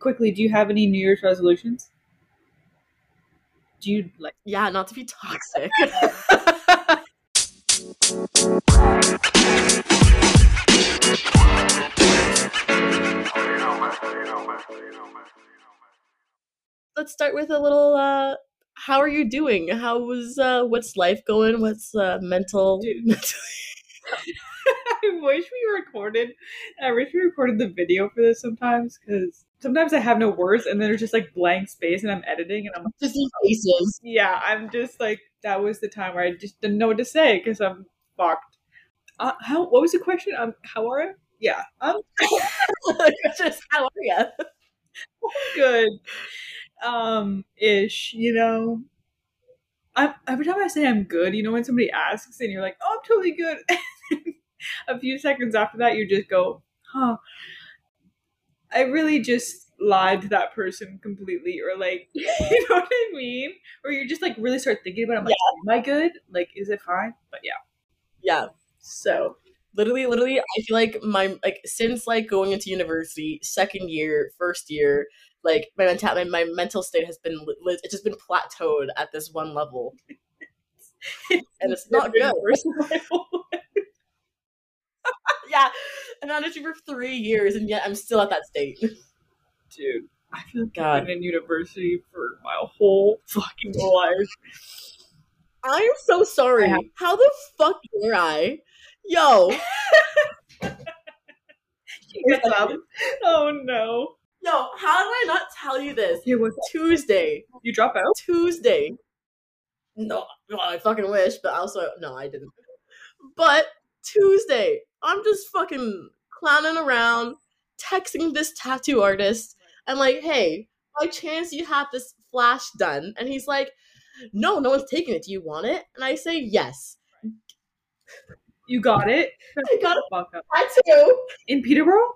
quickly, do you have any New Year's resolutions? Do you like? Yeah, not to be toxic. Let's start with a little uh how are you doing? How was uh what's life going? What's uh mental I wish we recorded. I wish we recorded the video for this sometimes because sometimes I have no words and then there's just like blank space and I'm editing and I'm like, just these faces. yeah, I'm just like that was the time where I just didn't know what to say because I'm fucked. Uh, how? What was the question? Um, how are you? Yeah, I'm just how are you? good. Um, ish. You know. I, every time I say I'm good, you know, when somebody asks and you're like, "Oh, I'm totally good," a few seconds after that, you just go, "Huh." I really just lied to that person completely, or like, you know what I mean? Or you just like really start thinking about, it. I'm like, "Am I good? Like, is it fine?" But yeah. Yeah. So literally, literally, I feel like my like since like going into university, second year, first year, like my mental my, my mental state has been it's just been plateaued at this one level, and it's not good. yeah, I've managed for three years, and yet I'm still at that state. Dude, I feel like God. I've been in university for my whole fucking life. I am so sorry. Have- How the fuck dare I? Yo, Gets up. Oh no. yo, how did I not tell you this? It was Tuesday, You drop out? Tuesday. No, well, I fucking wish, but also no, I didn't. But Tuesday, I'm just fucking clowning around, texting this tattoo artist. I'm like, hey, by chance you have this flash done? And he's like, no, no one's taking it. Do you want it? And I say yes. You got it? I got a Fuck up. tattoo. In Peterborough?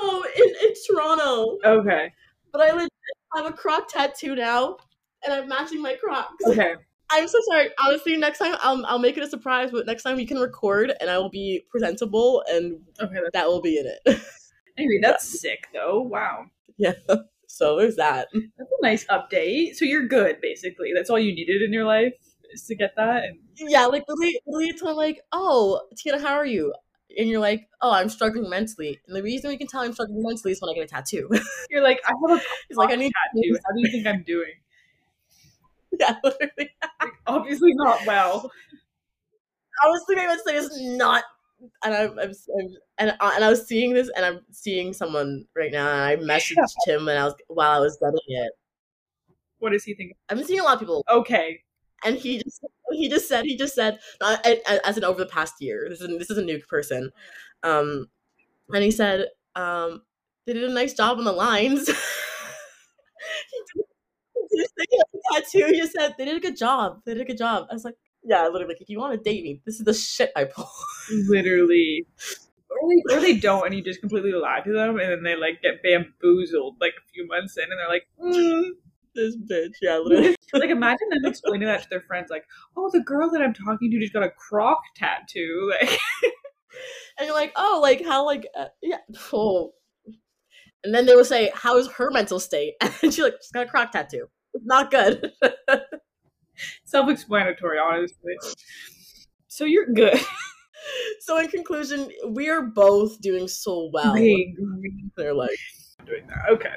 No, in, in Toronto. Okay. But I legit have a croc tattoo now, and I'm matching my crocs. Okay. I'm so sorry. Honestly, next time I'll I'll make it a surprise. But next time we can record, and I will be presentable, and Okay. That will be in it. anyway, that's sick though. Wow. yeah. So there's that. That's a nice update. So you're good, basically. That's all you needed in your life is to get that. And Yeah, like literally, literally, it's like, oh, Tina, how are you? And you're like, oh, I'm struggling mentally. And the reason we can tell I'm struggling mentally is when I get a tattoo. you're like, I have a It's like I need tattoo. How do you think I'm doing? Yeah, literally. Like, obviously not well. Honestly, my state is not. And I'm, I'm, I'm and I, and I was seeing this, and I'm seeing someone right now, and I messaged him and I was while I was getting it. What does he think? I've been seeing a lot of people, Okay. and he just he just said he just said as in over the past year. This is this is a new person, um, and he said um, they did a nice job on the lines. he did, he did say it on the tattoo. Just said they did a good job. They did a good job. I was like, yeah, literally. Like, if you want to date me, this is the shit I pull. Literally. Or they, or they don't, and you just completely lie to them, and then they like get bamboozled like a few months in, and they're like, mm. this bitch, yeah, literally. like imagine them explaining that to their friends, like, "Oh, the girl that I'm talking to just got a croc tattoo." Like, and you're like, oh, like how, like, uh, yeah, oh. And then they will say, "How is her mental state?" And she's like, "She's got a croc tattoo. It's not good." self-explanatory, honestly. So you're good. so, in conclusion, we are both doing so well. They're like, doing that. Okay.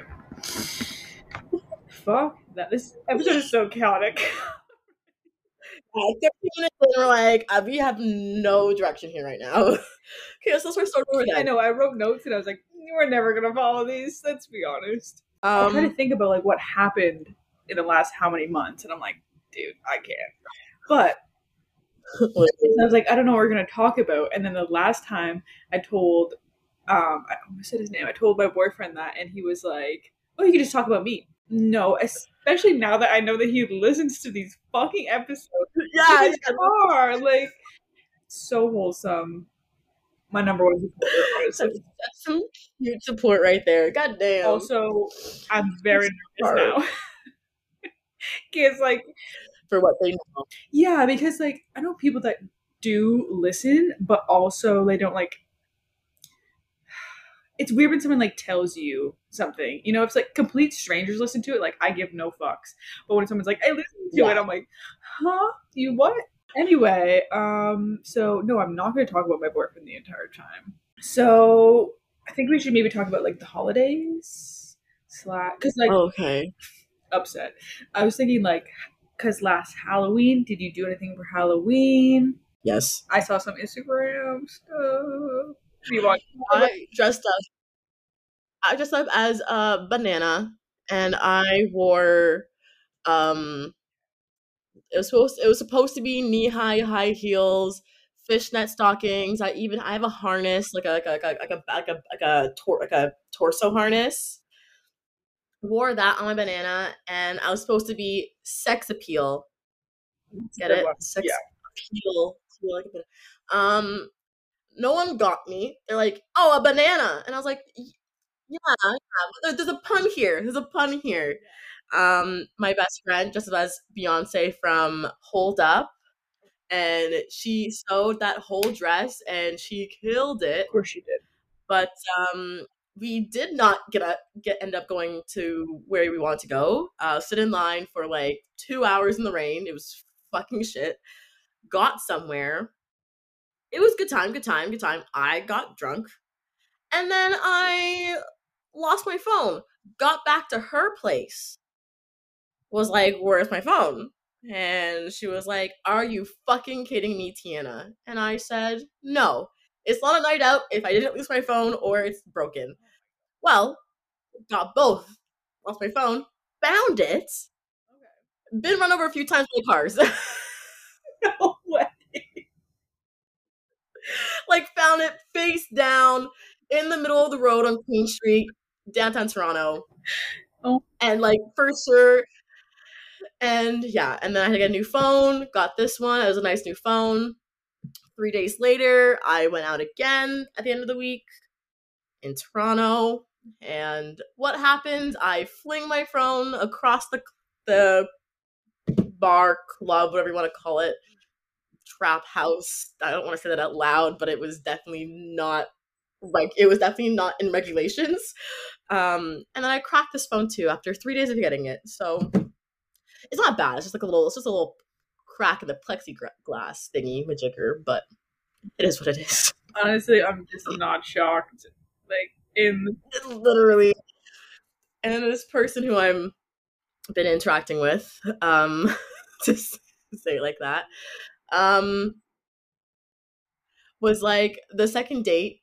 Fuck that. This episode is so chaotic. "Yeah, 30 minutes in, we're like, uh, we have no direction here right now. okay, so let's start over I know. I wrote notes and I was like, "We're never gonna follow these." Let's be honest. I'm trying to Um, think about like what happened in the last how many months, and I'm like, dude, I can't. But I was like, I don't know what we're gonna talk about. And then the last time I told, um, I almost said his name. I told my boyfriend that, and he was like, "Oh, you can just talk about me." No, especially now that I know that he listens to these fucking episodes. yeah, in his car, like so wholesome. My number one supporter, honestly. that's, that's some cute support right there. God damn. Also, I'm very nervous now. Because like for what they know. Yeah, because like I know people that do listen, but also they don't like. it's weird when someone like tells you something. You know, if it's like complete strangers listen to it, like I give no fucks. But when someone's like, I listen to Yeah. it, I'm like, huh? You what? Anyway, um, so no, I'm not gonna talk about my boyfriend the entire time. So I think we should maybe talk about like the holidays. Slash, because like okay. Upset. I was thinking like, because last Halloween, did you do anything for Halloween? Yes. I saw some Instagram stuff. You watched? I dressed up. I dressed up as a banana, and I wore. Um, it was supposed. It was supposed to be knee high, high heels, fishnet stockings. I even I have a harness, like a like a like a like a like a, like a, tor- like a torso harness. Wore that on my banana, and I was supposed to be sex appeal. Get it? Sex Yeah. appeal. Feel like a banana. Um, no one got me. They're like, "Oh, a banana," and I was like, "Yeah, yeah." There, there's a pun here. There's a pun here." Um, my best friend, just as Beyonce from Hold Up, and she sewed that whole dress and she killed it. Of course she did. But um, we did not get a, get end up going to where we wanted to go. Uh, sit in line for like two hours in the rain. It was fucking shit. Got somewhere. It was good time, good time, good time. I got drunk, and then I lost my phone. Got back to her place. Was like, "Where's my phone?" And she was like, "Are you fucking kidding me, Tiana?" And I said, "No." It's not a night out if I didn't lose my phone or it's broken. Well, got both. Lost my phone, found it, been run over a few times by cars. No way. like found it face down in the middle of the road on Queen Street, downtown Toronto. Oh. And like for sure. And yeah, and then I had to get a new phone, got this one. It was a nice new phone. Three days later, I went out again at the end of the week in Toronto. And what happens? I fling my phone across the the bar, club, whatever you want to call it, trap house. I don't want to say that out loud, but it was definitely not like it was definitely not in regulations. Um, and then I cracked this phone too after three days of getting it. So it's not bad. It's just like a little, it's just a little crack in the plexiglass thingy, majigger, but it is what it is. Honestly, I'm just not shocked. Like in literally. And then this person who I'm been interacting with, um, to say it like that, um, was like the second date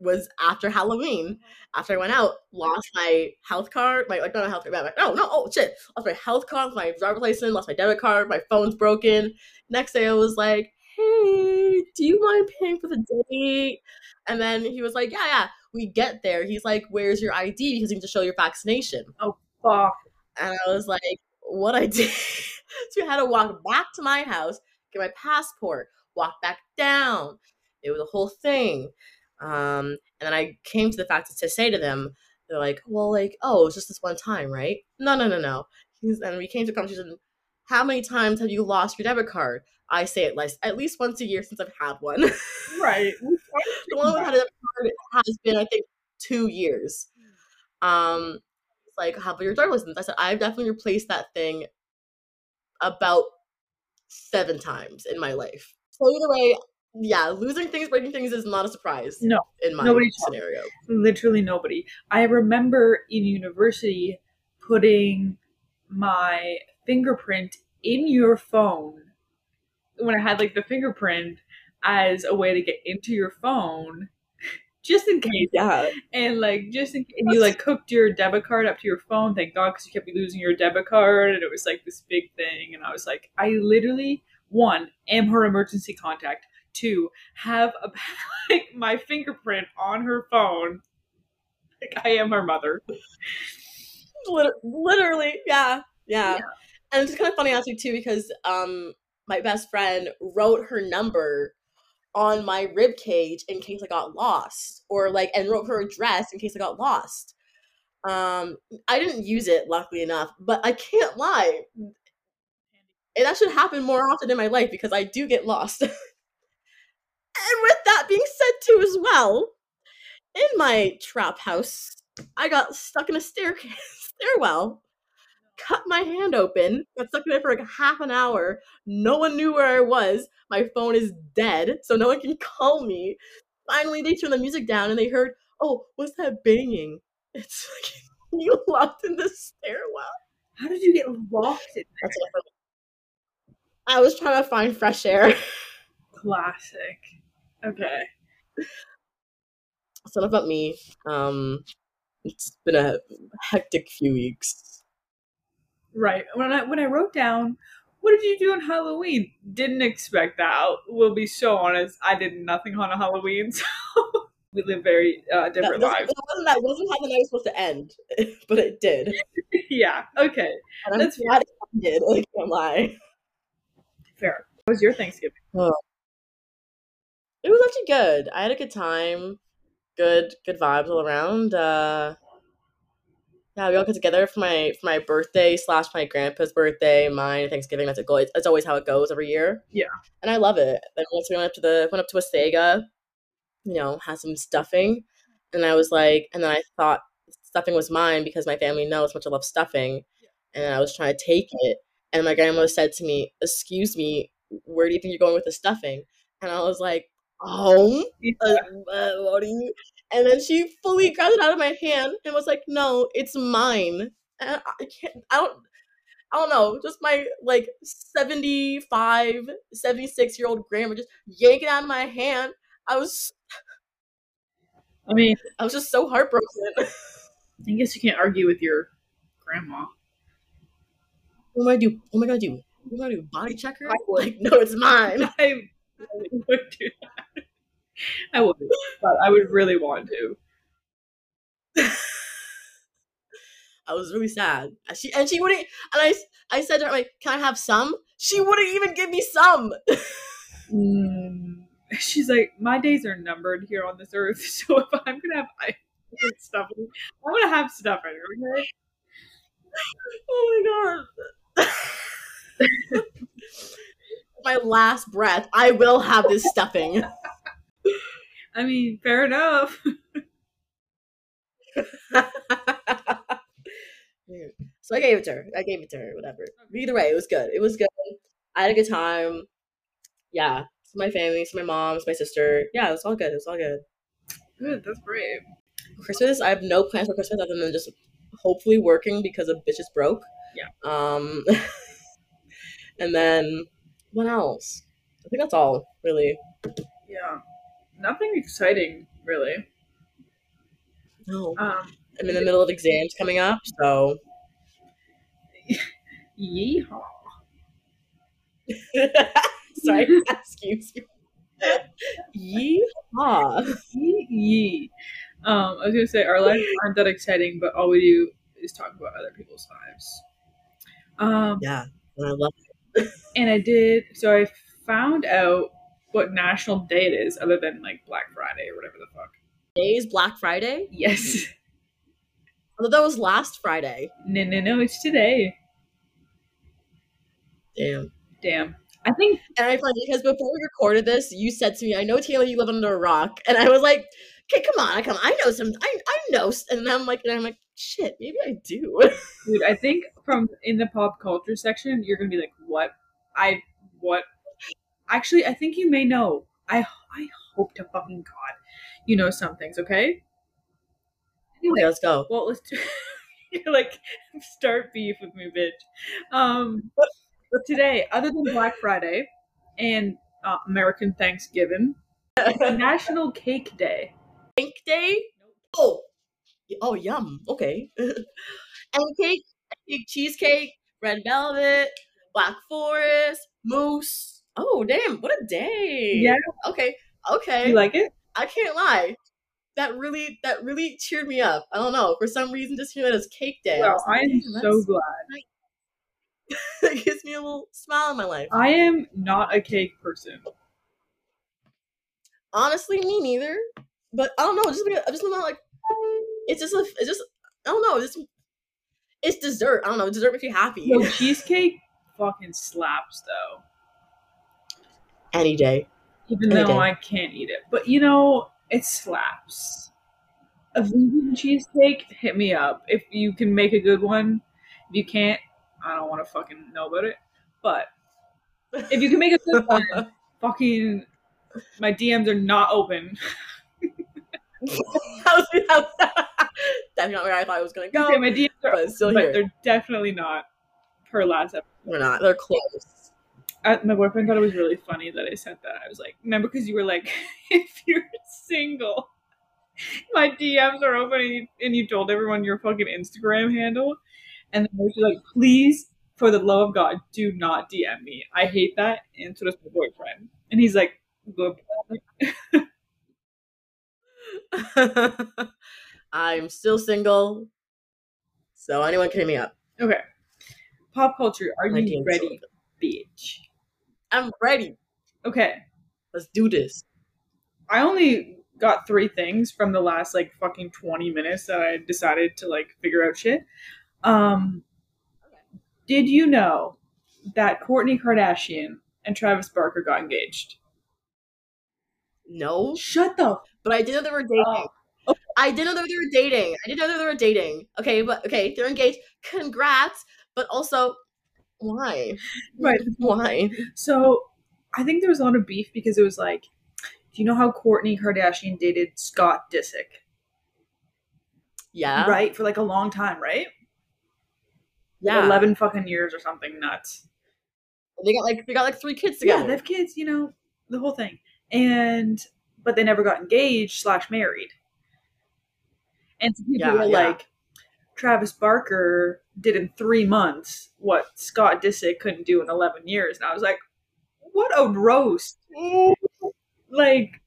was after Halloween. After I went out, lost my health card, my like not my health card, my, no, oh, no, oh shit, lost my health card, my driver's license, lost my debit card, my phone's broken. Next day, I was like, hey, do you mind paying for the date? And then he was like, yeah, yeah. We get there. He's like, where's your ID? Because you need to show your vaccination. Oh fuck. And I was like, what I did. so I had to walk back to my house, get my passport, walk back down. It was a whole thing. Um, and then I came to the fact to say to them, they're like, well, like, oh, it's just this one time, right? No, no, no, no. And we came to a conversation, how many times have you lost your debit card? I say it like at least once a year since I've had one. Right. the one I've had a debit card has been, I think, two years. Um, it's like, how about your driver's license? I said, I've definitely replaced that thing about seven times in my life. So either way, yeah, losing things, breaking things is not a surprise. No, in my nobody scenario. literally nobody. I remember in university putting my fingerprint in your phone when I had like the fingerprint as a way to get into your phone, just in case. Yeah, And like just in, and you like hooked your debit card up to your phone. Thank God, because you kept losing your debit card, and it was like this big thing. And I was like, I literally one am her emergency contact. Two have a, like my fingerprint on her phone. Like I am her mother. Literally, yeah, yeah, Yeah. And it's kind of funny actually too because um my best friend wrote her number on my rib cage in case I got lost, or like and wrote her address in case I got lost. Um, I didn't use it, luckily enough, but I can't lie. And that should happen more often in my life because I do get lost. and with that being said, too, as well, in my trap house, I got stuck in a staircase stairwell. Cut my hand open, got stuck in there for like half an hour. No one knew where I was. My phone is dead, so no one can call me. Finally, they turned the music down and they heard, "Oh, what's that banging?" It's like you locked in the stairwell. How did you get locked in there? I was trying to find fresh air. Classic. Okay. So enough about me. Um, it's been a hectic few weeks. Right. When I when I wrote down what did you do on Halloween? Didn't expect that. We'll be so honest. I did nothing on a Halloween, so we live very uh, different that, lives. that wasn't, that wasn't how the night was supposed to end, but it did. yeah. Okay. And I'm That's glad it ended. I can't lie. Fair. How was your Thanksgiving? It was actually good. I had a good time. Good, good vibes all around. Uh, yeah, we all got together for my for my birthday slash my grandpa's birthday, mine, Thanksgiving. That's a goal. It's, it's always how it goes every year. Yeah. and I love it. Then once we went up to the went up to a Sega, you know, had some stuffing, and I was like, and then I thought stuffing was mine because my family knows how much I love stuffing, and I was trying to take it, and my grandma said to me, "Excuse me, where do you think you're going with the stuffing?" And I was like, "Home." uh, uh, what do you? And then she fully grabbed it out of my hand and was like, "No, it's mine." And I can't. I don't. I don't know. Just my like 75, 76 year old grandma just yanking it out of my hand. I was. I mean, I was just so heartbroken. I guess you can't argue with your grandma. What am I do? What am I gonna do? What am I gonna do? Body check her? I would. Like, no, it's mine. I really would do that. I would, but I would really want to. I was really sad. And She and she wouldn't. And I, I said to her, like, "Can I have some?" She wouldn't even give me some. Mm. She's like, my days are numbered here on this earth, so if I'm gonna have stuffing, I'm gonna have stuffing. Okay. oh my god. my last breath, I will have this stuffing. I mean, fair enough. so I gave it to her. I gave it to her, whatever. Either way, it was good. It was good. I had a good time. Yeah. It's my family, it's my mom, it's my sister. Yeah, it was all good. It was all good. Good, that's great. Christmas, I have no plans for Christmas other than just hopefully working because a bitch is broke. Yeah. Um and then what else? I think that's all, really. Yeah, nothing exciting really. No. Um, I'm in the middle of exams coming up, so yeehaw. sorry, excuse me. Yeehaw. Yee yee. Um, I was gonna say our lives aren't that exciting, but all we do is talk about other people's lives. Um, Yeah, and I love and I did. So I found out what national day it is, other than like Black Friday or whatever the fuck. Day is Black Friday. Yes. I thought that was last Friday. No, no, no. It's today. Damn. Damn. I think And I find because before we recorded this, you said to me, "I know Taylor, you live under a rock," and I was like, "Okay, come on, I come I know some, I, I know," s-" and I'm like, and I'm like, "Shit, maybe I do." Dude, I think from in the pop culture section, you're gonna be like, "What? I what?" Actually, I think you may know. I I hope to fucking god, you know some things. Okay. Anyway, let's go. well, let's. you're like start beef with me, bitch. Um, but today, other than Black Friday and uh, American Thanksgiving, National Cake Day. Cake Day. Oh, oh, yum. Okay. and cake, cake, cheesecake, red velvet, black forest, mousse. Oh, damn! What a day. Yeah, Okay. Okay. you like it? I can't lie. That really, that really cheered me up. I don't know. For some reason, just hearing that as cake day. I Well, I'm "Damn, so that's- glad. it gives me a little smile in my life. I am not a cake person. Honestly, me neither. But I don't know. Just like, I'm just not like. It's just a. It's just. I don't know. It's. It's dessert. I don't know. Dessert makes you happy. Yo, cheesecake fucking slaps though. Any day. Even Any though day. I can't eat it. But you know, it slaps. a vegan cheesecake, hit me up. If you can make a good one, if you can't, I don't want to fucking know about it. But if you can make a good one, fucking my DMs are not open. Definitely not where I thought it was gonna go. Okay, my DMs are but still but here. they're definitely not per last episode. We're not. They're close. I, my boyfriend thought it was really funny that I said that. I was like, remember because you were like, if you're single, my DMs are open, and you, and you told everyone your fucking Instagram handle, and then I was like, please, for the love of God, do not DM me. I hate that, and so does my boyfriend. And he's like, good. I'm still single, so anyone can hit me up. Okay, pop culture. Are My you ready, bitch? I'm ready. Okay, Let's do this. I only got three things from the last like fucking 20 minutes that I decided to like figure out shit. Um did you know that Kourtney Kardashian and Travis Barker got engaged? No, Shut the but I did know they were dating. Oh. I didn't know that they were dating. I didn't know that they were dating. Okay, but okay, they're engaged. Congrats. But also, why? right. Why? So I think there was a lot of beef because it was like, do you know how Kourtney Kardashian dated Scott Disick? Yeah. Right? For like a long time, right? Yeah. 11 fucking years or something nuts. They got like they got like three kids Yeah, together. they have kids, you know, the whole thing. And but they never got engaged slash married. And so people Yeah, were yeah. like, Travis Barker did in three months what Scott Disick couldn't do in eleven years. And I was like, what a roast. Like,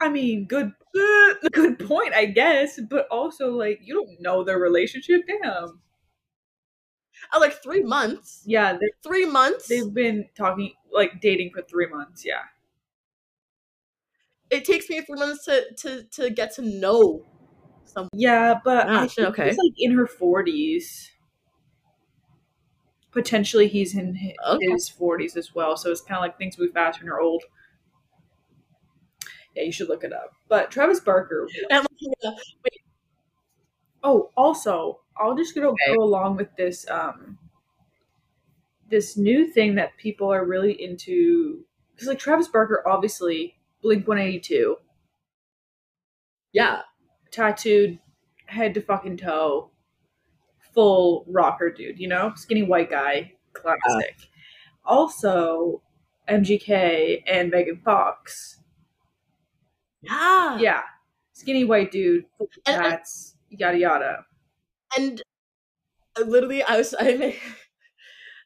I mean, good good point, I guess, but also like you don't know their relationship. Damn. oh, like three months. Yeah, Three months. they've been talking like dating for three months, yeah. It takes me three months to to to get to know someone. Yeah, but Ah, I think okay. he's like in her forties. Potentially, he's in hi- Okay. his forties as well. So it's kind of like things move faster when you're old. Yeah, you should look it up. But Travis Barker. And I'm looking at- Oh, also, I'll just gonna Okay. go along with this. Um, this new thing that people are really into because, like, Travis Barker, obviously, Blink One Eighty Two, yeah. tattooed head to fucking toe, full rocker dude, you know, skinny white guy, classic. Also, MGK and Megan Fox, Yeah. yeah, skinny white dude, and- yada yada. And uh, literally, I was I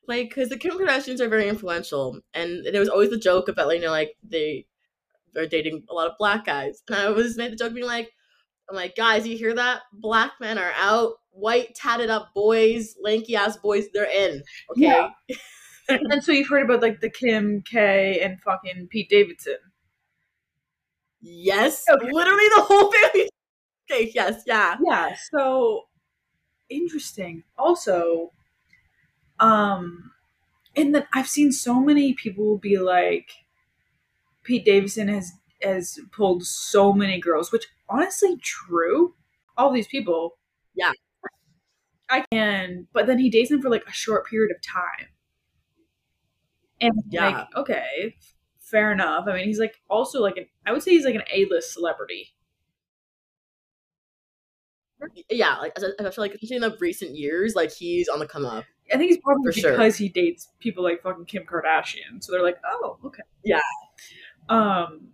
like because the Kim Kardashians are very influential, and there was always the joke about like you know like they are dating a lot of black guys, and I always made the joke being like, I'm like guys, you hear that? Black men are out, white tatted up boys, lanky ass boys, they're in. Okay. Yeah. and so you've heard about like the Kim K and fucking Pete Davidson. Yes, Okay. literally the whole family. Okay, yes, yeah. Yeah, so interesting. Also, um, and then I've seen so many people be like, Pete Davidson has has pulled so many girls, which honestly true. All these people, Yeah. I can, but then he dates them for like a short period of time, and Yeah. like, okay, fair enough. I mean, he's like also like an I would say he's like an A list celebrity. Yeah, like I I feel like especially in the recent years, like he's on the come up. I think it's probably For sure. because he dates people like fucking Kim Kardashian. So they're like, oh, okay. Yeah. Um.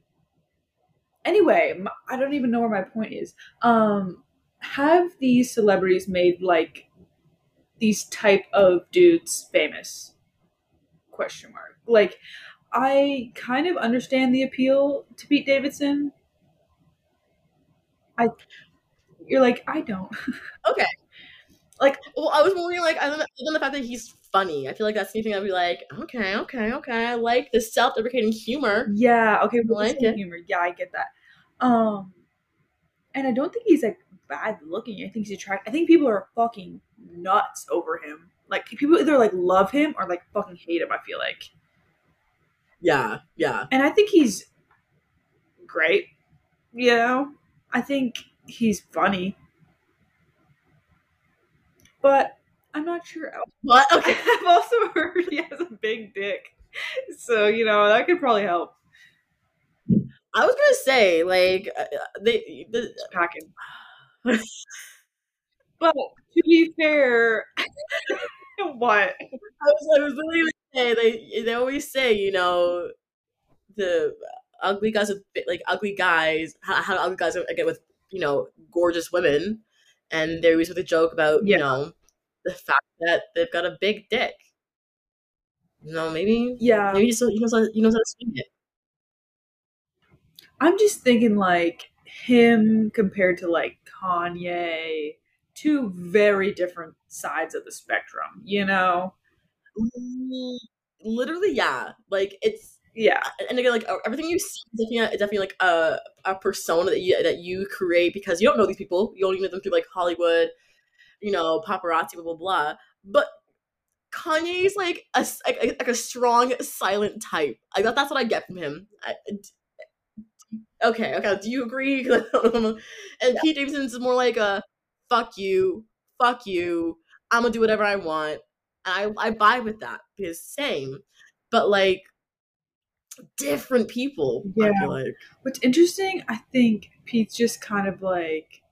Anyway, I don't even know where my point is. Um, have these celebrities made like these type of dudes famous? Question mark. Like, I kind of understand the appeal to Pete Davidson. I, you're like, I don't. Okay. Like- well, I was wondering, like, other than, the fact that he's funny, I feel like that's anything I'd be like, okay, okay, okay, I like the self-deprecating humor. Yeah, okay, the like it. humor. Yeah, I get that. Um and I don't think he's like bad looking. I think he's attractive. I think people are fucking nuts over him. Like people either like love him or like fucking hate him, I feel like. Yeah, yeah. And I think he's great. You know? I think he's funny. But I'm not sure. What? Okay. I've also heard he has a big dick. So, you know, that could probably help. I was gonna say, like, uh, they, the, packing. but to be fair, what? I was, I was literally gonna say they they always say, you know, the ugly guys with like ugly guys, how, how ugly guys get with you know gorgeous women, and always with a joke about Yeah. you know the fact that they've got a big dick. You know, maybe Yeah. maybe just you know you know how to swing it. I'm just thinking like him compared to like Kanye, two very different sides of the spectrum, you know? Literally, yeah. Like it's Yeah. and again, like everything you see is definitely, definitely like a a persona that you that you create because you don't know these people. You only know them through like Hollywood, you know, paparazzi, blah blah blah. But Kanye's like a like, like a strong silent type. I thought that's what I get from him. I, okay, okay. Do you agree and Pete Davidson's more like a fuck you, fuck you. I'm gonna do whatever I want. And I I vibe with that because same, but like different people. Yeah. like What's interesting, I think Pete's just kind of like,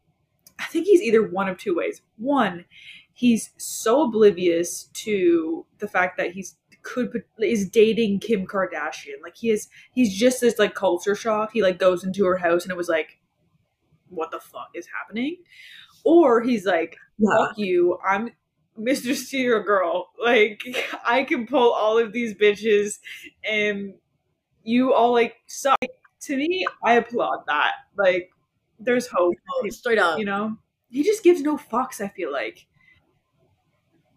I think he's either one of two ways. One, he's so oblivious to the fact that he's could put- is dating Kim Kardashian. Like he is, he's just this like culture shock. He like goes into her house and it was like, what the fuck is happening? Or he's like, fuck you, I'm Mr. Serial Girl. Like I can pull all of these bitches and you all like suck. To me, I applaud that. Like there's hope, oh, straight up. you know? He just gives no fucks, I feel like.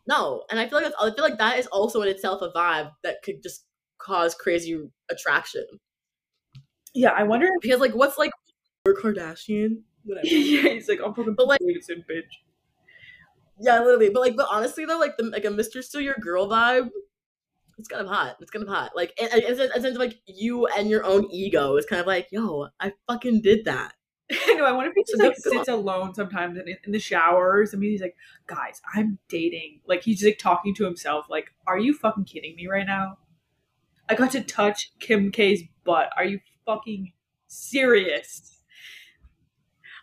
No, and I feel like that's, I feel like that is also in itself a vibe that could just cause crazy attraction. Yeah, I wonder if Because like, what's like or Kardashian? Whatever. yeah, he's like, I'm fucking But, like- Davidson, bitch. Yeah, literally. But like, but honestly though, like the like a Mr. Still Your Girl vibe, it's kind of hot. It's kind of hot. Like, and, and, and sense of like you and your own ego is kind of like, yo, I fucking did that. no, I wonder if he just like sits alone sometimes in, in the showers. I mean, he's like, guys, I'm dating. Like he's just like talking to himself. Like, are you fucking kidding me right now? I got to touch Kim K's butt. Are you fucking serious?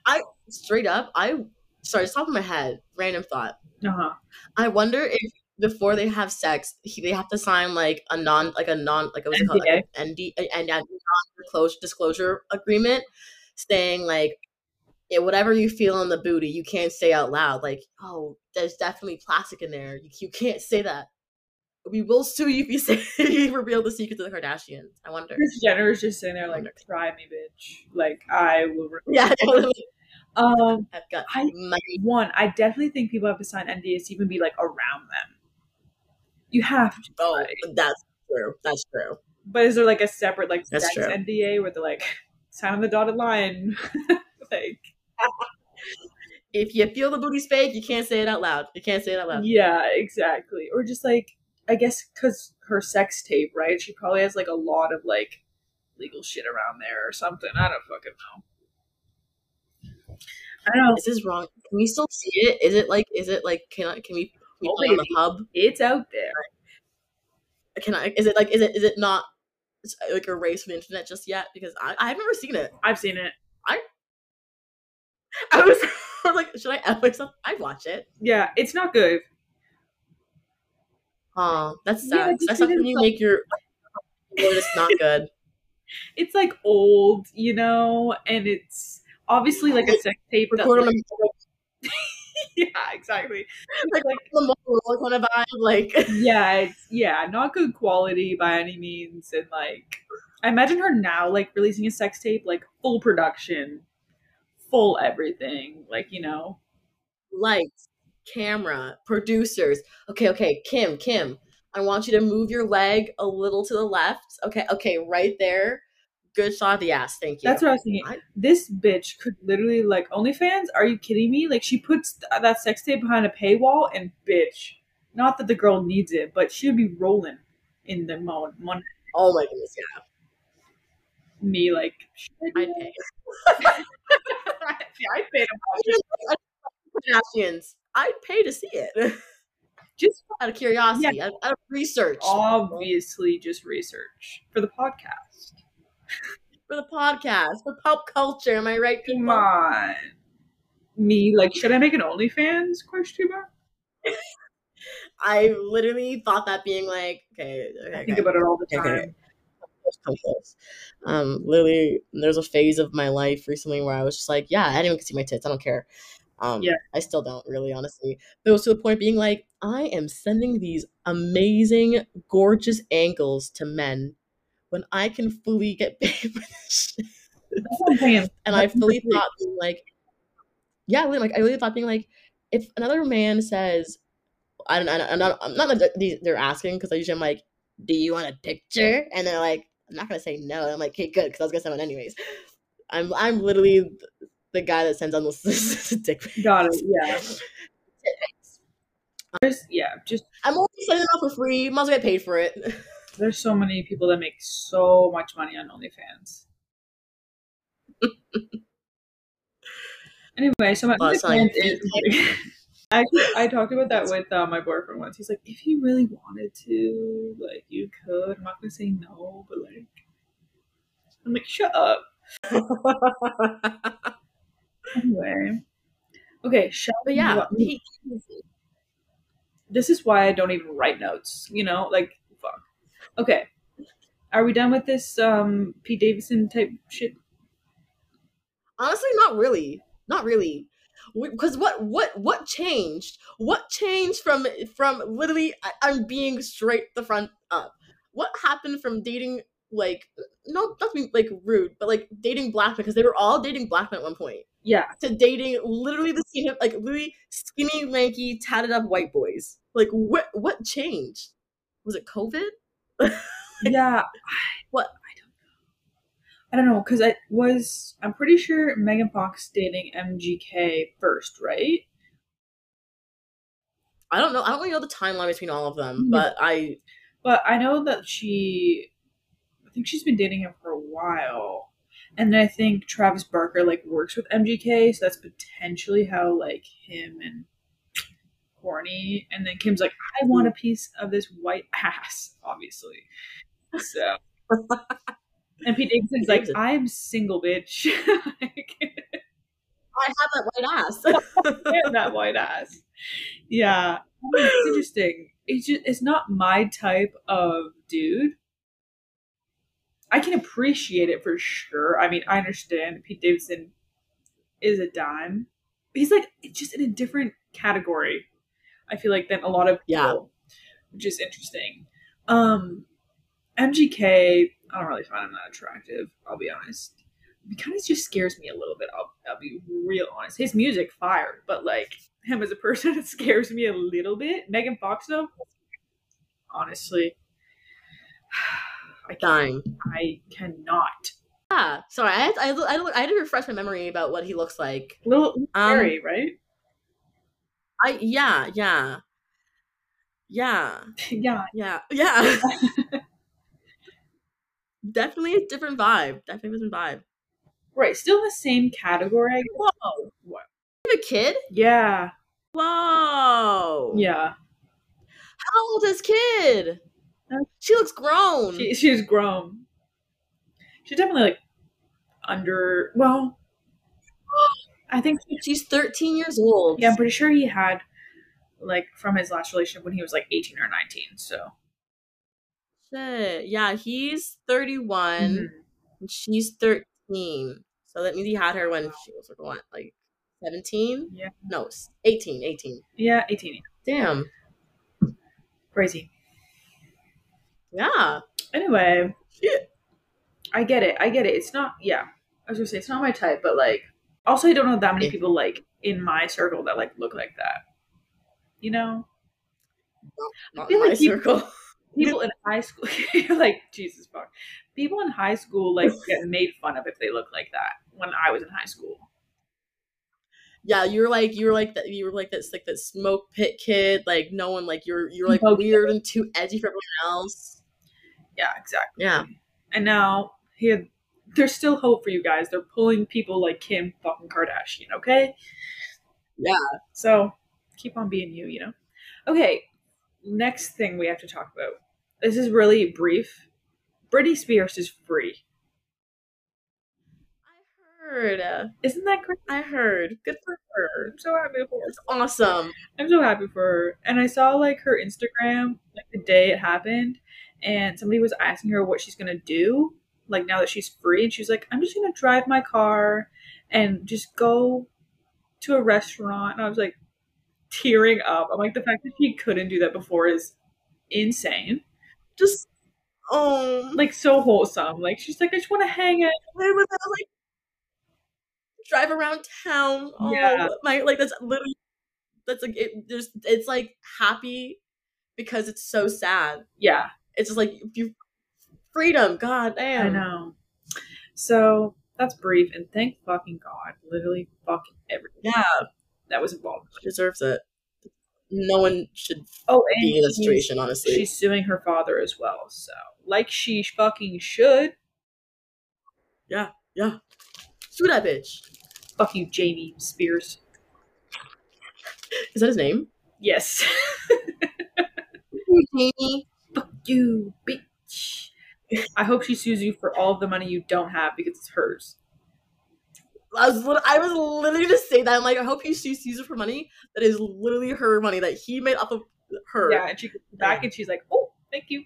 I straight up, I sorry, top of my head. Random thought. Uh huh. I wonder if before they have sex, he, they have to sign like a non, like a non, like what's it called, like an ND, and non disclosure agreement, saying like, yeah, whatever you feel in the booty, you can't say out loud. Like, oh, there's definitely plastic in there. You, you can't say that. We will sue you if you say you reveal the secret to the Kardashians. I wonder. Kris Jenner is just sitting there like, try me, bitch. Like I will. Yeah, totally. um, I've got I- money. one, I definitely think people have to sign NDAs to even be like around them. You have to. Oh, right? that's true. That's true. But is there like a separate like That's sex true. NDA where they're like sign on the dotted line? like If you feel the booty's fake, you can't say it out loud. You can't say it out loud. yeah, exactly. Or just like I guess because her sex tape, right? She probably has like a lot of like legal shit around there or something. I don't fucking know. I don't know. This is wrong? Can we still see it? Is it like? Is it like? Can I? Can we? We Oh, on the hub? It's out there. Can I? Is it like? Is it? Is it not? Like erased from the internet just yet? Because I I've never seen it. I've seen it. I was, I was like, should I add myself? I'd watch it. Yeah, it's not good. Oh, that's sad. just that's when you it's make your. It's not good. It's like old, you know, and it's obviously like a sex tape. Record on like- a yeah, exactly. like, like the Motorola kind of vibe. Like yeah, it's yeah, not good quality by any means. And like I imagine her now like releasing a sex tape, like full production, full everything. Like, you know. lights, camera, producers. Okay, okay, Kim, Kim, I want you to move your leg a little to the left. Okay, okay, right there. Good shot of the ass. Thank you. That's what I was thinking. I- This bitch could literally like OnlyFans. Are you kidding me? Like she puts th- that sex tape behind a paywall, and bitch, not that the girl needs it, but she would be rolling in the mo- mon- oh my goodness, yeah. me like. I pay. I paid him. Kardashians. I'd pay to see it. Just out of curiosity, out, out of research. obviously, just research for the podcast. For the podcast, for pop culture. Am I right, Come people? on, me like, should I make an OnlyFans? Question mark. I literally thought that being like, okay, okay I think okay. about it all the time. okay. come. Um, literally, there's a phase of my life recently where I was just like, yeah, anyone can see my tits. I don't care. Um, Yeah. I still don't really, honestly. But it was to the point being like, I am sending these amazing, gorgeous angles to men when I can fully get paid for this shit. That's what I'm saying. And I fully thought being like, yeah, like I really thought being like, if another man says, I don't, I I'm not, I'm not that they- they're asking because I usually I'm like, do you want a picture? And they're like, I'm not gonna say no. And I'm like, okay, good, because I was gonna send one anyways. I'm, I'm literally the guy that sends on those dick pics. Got it. Yeah. Yeah, just I'm always sending it out for free. Might as well get paid for it. There's so many people that make so much money on OnlyFans. anyway, so my Well, it's not like OnlyFans is. Actually, I talked about that with uh, my boyfriend once. He's like, if you really wanted to, like, you could. I'm not gonna say no, but like, I'm like, shut up. Anyway, okay, shall we yeah, move on? he, this is why I don't even write notes. You know, like. Okay, are we done with this um Pete Davidson type shit? honestly, not really, not really. Because what what what changed? What changed from from literally? I, I'm being straight the front up. What happened from dating like no not to be like rude, but like dating black men because they were all dating black men at one point Yeah, to dating literally the skinny like literally skinny lanky tatted up white boys. Like what what changed? Was it COVID? Yeah. What? I don't know I don't know because I was. I'm pretty sure Megan Fox dating MGK first, right? I don't know. I don't really know the timeline between all of them, Yeah. but I But I know that she. I think she's been dating him for a while. And then I think Travis Barker like works with MGK, so that's potentially how like him and Corny and then Kim's like, I want a piece of this white ass, obviously. So and Pete Davidson's like, I'm single bitch. like, I have that white ass. and that white ass. Yeah. Oh, it's interesting. It's just it's not my type of dude. I can appreciate it for sure. I mean, I understand Pete Davidson is a dime. He's like just in a different category. I feel like than a lot of people, Yeah. which is interesting. Um, MGK, I don't really find him that attractive. I'll be honest. He kind of just scares me a little bit. I'll, I'll be real honest. His music fire, but like him as a person, it scares me a little bit. Megan Fox though, honestly, I Dying. I cannot. Yeah. Sorry, I had, I, I, had, I had to refresh my memory about what he looks like. Little Um, scary, right? I yeah yeah yeah yeah. yeah yeah. Definitely a different vibe. Definitely a different vibe. Right. Still in the same category. I guess. Whoa. What? You have a kid? Yeah. Whoa. Yeah. How old is kid? She looks grown. She, she's grown. She's definitely like under. Well, I think She's 13 years old. yeah. I'm pretty sure he had like from his last relationship when he was like 18 or 19. So Shit. Yeah, he's 31 Mhm. and she's 13. So that means he had her when she was like what, like 17? Yeah. No, s- 18, 18. yeah, 18. Damn. Crazy. Yeah. Anyway, Shit. I get it. I get it. It's not. Yeah, I was gonna say it's not my type, but like, also I don't know that many Yeah. people like in my circle that like look like that. You know, Not feel in my like circle. people in high school, like Jesus fuck. People in high school like get made fun of if they look like that. When I was in high school, Yeah, you were like you were like that you were like this like that smoke pit kid, like no one like you're you're like Smoke weird and too edgy for everyone else. yeah, exactly. Yeah. And now he had there's still hope for you guys. They're pulling people like Kim fucking Kardashian, okay? Yeah. So keep on being you, you know? Okay, next thing we have to talk about. This is really brief. Britney Spears is free. I heard. uh, Isn't that great? I heard. Good for her. I'm so happy for her. It's awesome. I'm so happy for her. And I saw like her Instagram like the day it happened, and somebody was asking her what she's gonna do, like now that she's free, and she's like, I'm just gonna drive my car and just go to a restaurant. And I was like tearing up. I'm like, the fact that she couldn't do that before is insane. Just oh, Like so wholesome. Like she's like, I just want to hang out. Would like drive around town. Oh, Yeah. Oh, my like that's literally that's like it. There's it's like happy because it's so sad. Yeah, It's just like you freedom. God damn. I know. So that's brief, and thank fucking God, literally fucking everything Yeah, that was involved. she deserves it. No one should Oh, be in she's- situation. Honestly, She's suing her father as well. So, like she fucking should. yeah, yeah. Sue that bitch. Fuck you, Jamie Spears. Is that his name? Yes. Jamie. Fuck you, bitch. I hope she sues you for all of the money you don't have because it's hers. I was I was literally just saying that. I'm like, I hope he sues Caesar for money that is literally her money that he made off of her. Yeah, and she gets back and she's like, "Oh, thank you."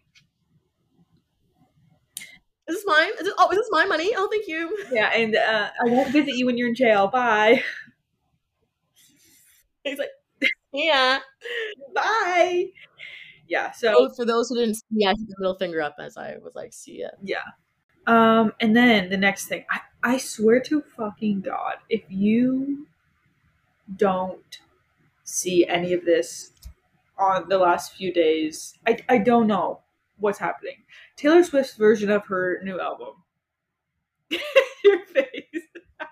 Is this mine? Is it, oh, is this my money? Oh, thank you. Yeah, and uh, I won't visit you when you're in jail. Bye. He's like, yeah. Bye. Yeah. So Oh, for those who didn't see, I had the middle finger up as I was like, see it. Yeah. Um, and then the next thing, I, I swear to fucking God, if you don't see any of this on the last few days, I, I don't know what's happening. Taylor Swift's version of her new album. Your face.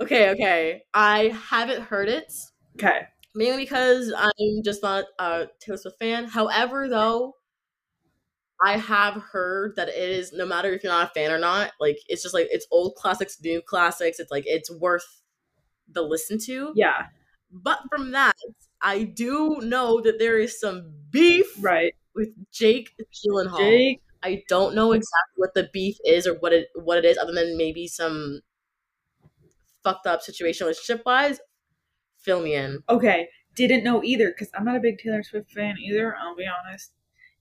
Okay, okay. I haven't heard it. Okay. Mainly because I'm just not a Taylor Swift fan. However, though, I have heard that it is no matter if you're not a fan or not, like it's just like it's old classics, new classics. It's like it's worth the listen to. Yeah. But from that, I do know that there is some beef Right. with Jake Gyllenhaal. Jake. I don't know exactly what the beef is or what it what it is, other than maybe some fucked up situation relationship wise. Fill me in. Okay. Didn't know either because I'm not a big Taylor Swift fan either. I'll be honest.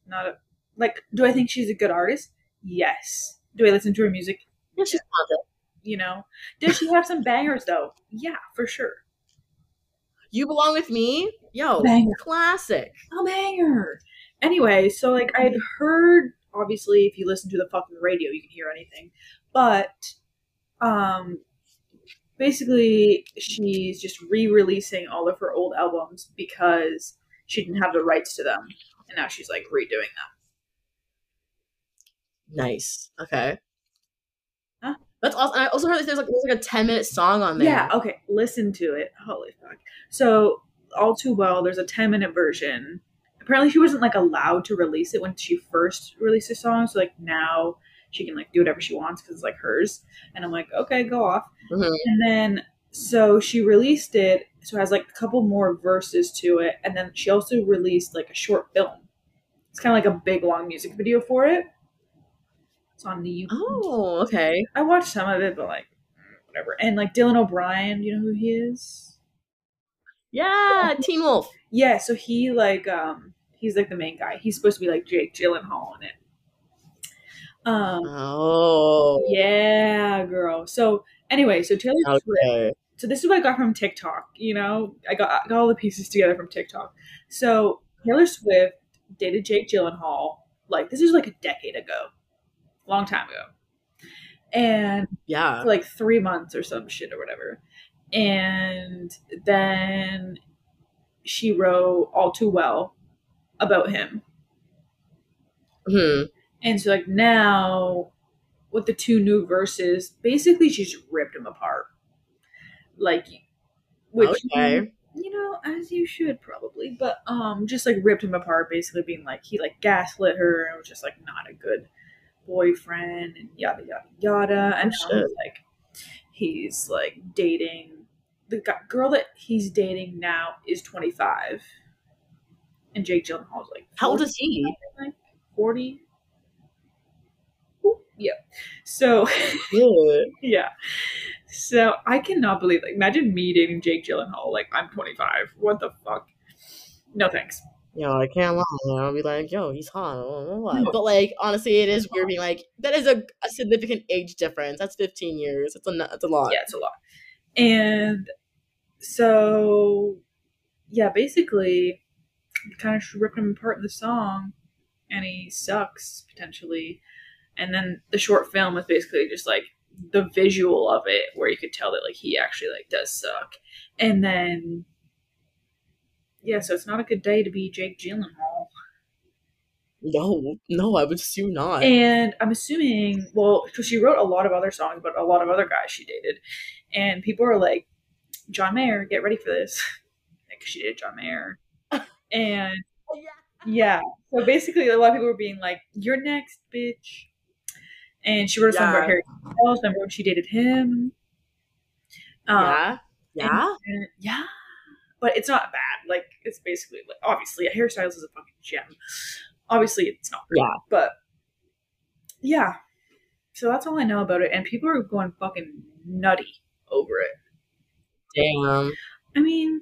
Not a like. Do I think she's a good artist? Yes. Do I listen to her music? Yeah, she's talented. you know. Does she have some bangers though? Yeah, for sure. You belong with me, yo, Banger. classic. A banger. Anyway, so like I'd heard obviously if you listen to the fucking radio you can hear anything. But um basically she's just re-releasing all of her old albums because she didn't have the rights to them. And now she's like redoing them. Nice. Okay. Huh? That's awesome. I also heard that there's like there's like a ten minute song on there. Yeah, okay, listen to it. Holy fuck. So, all too well, there's a 10 minute version. Apparently, she wasn't like allowed to release it when she first released the song. So, like, now she can like do whatever she wants because it's like hers. And I'm like, okay, go off. Mhm. And then, so she released it. So, it has like a couple more verses to it. And then she also released like a short film. It's kind of like a big long music video for it. It's on the YouTube. Oh, okay. I watched some of it, but like whatever. And like Dylan O'Brien, you know who he is? Yeah, Teen Wolf. Yeah, so he like um he's like the main guy. He's supposed to be like Jake Gyllenhaal in it. Um Oh. yeah, girl. So anyway, so Taylor Swift. So this is what I got from TikTok. You know, I got I got all the pieces together from TikTok. So Taylor Swift dated Jake Gyllenhaal. Like this is like a decade ago, long time ago, and Yeah. like three months or some shit or whatever. And then she wrote All Too Well about him. Hmm. And so, like, now with the two new verses, basically she's ripped him apart. Like, which, Okay. you know, as you should probably, but, um, just like ripped him apart, basically being like, he like gaslit her and was just like not a good boyfriend and yada yada yada, and now he's like he's like dating the girl that he's dating now is 25, and Jake Gyllenhaal is like How old is he? like 40. Yeah. So Yeah. yeah. So I cannot believe like imagine me dating Jake Gyllenhaal like I'm 25. What the fuck? No thanks. Yo, I can't lie. I'll be like, yo, he's hot. No. But like, honestly, it is weird being like, that is a, a significant age difference. That's 15 years. It's a, it's a lot. Yeah, it's a lot. And so yeah, basically kind of ripped him apart in the song and he sucks potentially. And then the short film was basically just like the visual of it where you could tell that like he actually like does suck. And then yeah, so it's not a good day to be Jake Gyllenhaal. No, no, I would assume not. And I'm assuming, well, because she wrote a lot of other songs, but a lot of other guys she dated. And people are like, John Mayer, get ready for this. Because she did John Mayer. And yeah, so basically, a lot of people were being like, you're next, bitch. And she wrote a song about Harry Styles. Remember when she dated him? Um, yeah. Yeah. and- yeah. But it's not bad. Like, it's basically, like, obviously, Harry Styles is a fucking gem. Obviously, it's not great, Yeah. but yeah. So that's all I know about it. And people are going fucking nutty over it. Damn. I mean,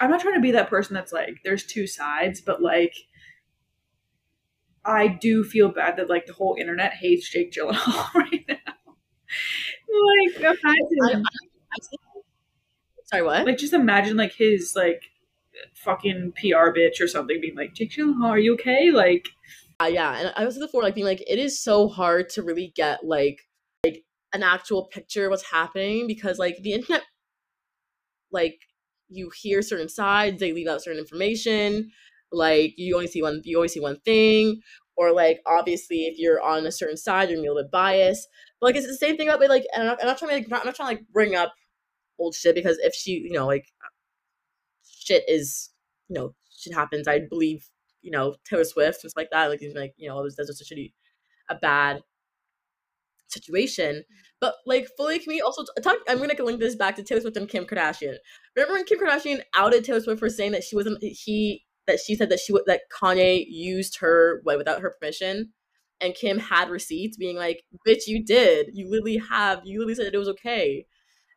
I'm not trying to be that person that's like, there's two sides, but like, I do feel bad that like the whole internet hates Jake Gyllenhaal right now. like, imagine, Sorry, what? like, just imagine like his like fucking PR bitch or something being like, Jake Gyllenhaal, are you okay? Like, Uh, yeah, and I was before like being like it is so hard to really get like like an actual picture of what's happening because like the internet like you hear certain sides, they leave out certain information, like you only see one you always see one thing, or like obviously if you're on a certain side you're a little bit biased. But like it's the same thing about like and I'm not, I'm not trying to like, I'm not trying to like bring up old shit because if she you know like shit is you know shit happens I believe you know Taylor Swift stuff like that like he's like you know it was that's just a shitty a bad situation but like fully can we also talk I'm gonna link this back to Taylor Swift and Kim Kardashian remember when Kim Kardashian outed Taylor Swift for saying that she wasn't he that she said that she would that Kanye used her what, without her permission. And Kim had receipts being like bitch you did. You literally have you literally said it was okay.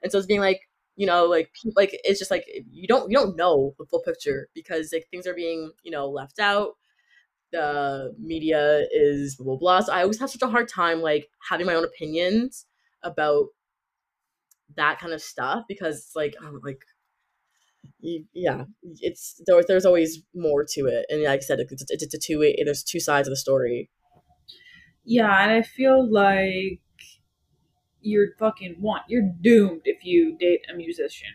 And so it's being like you know like like it's just like you don't you don't know the full picture because like things are being you know left out. The media is blah blah blah. So i always have such a hard time like having my own opinions about that kind of stuff because it's like i'm like you, yeah it's there, there's always more to it and like i said it's, it's, it's a two way there's two sides of the story yeah, and I feel like you're fucking want you're doomed if you date a musician.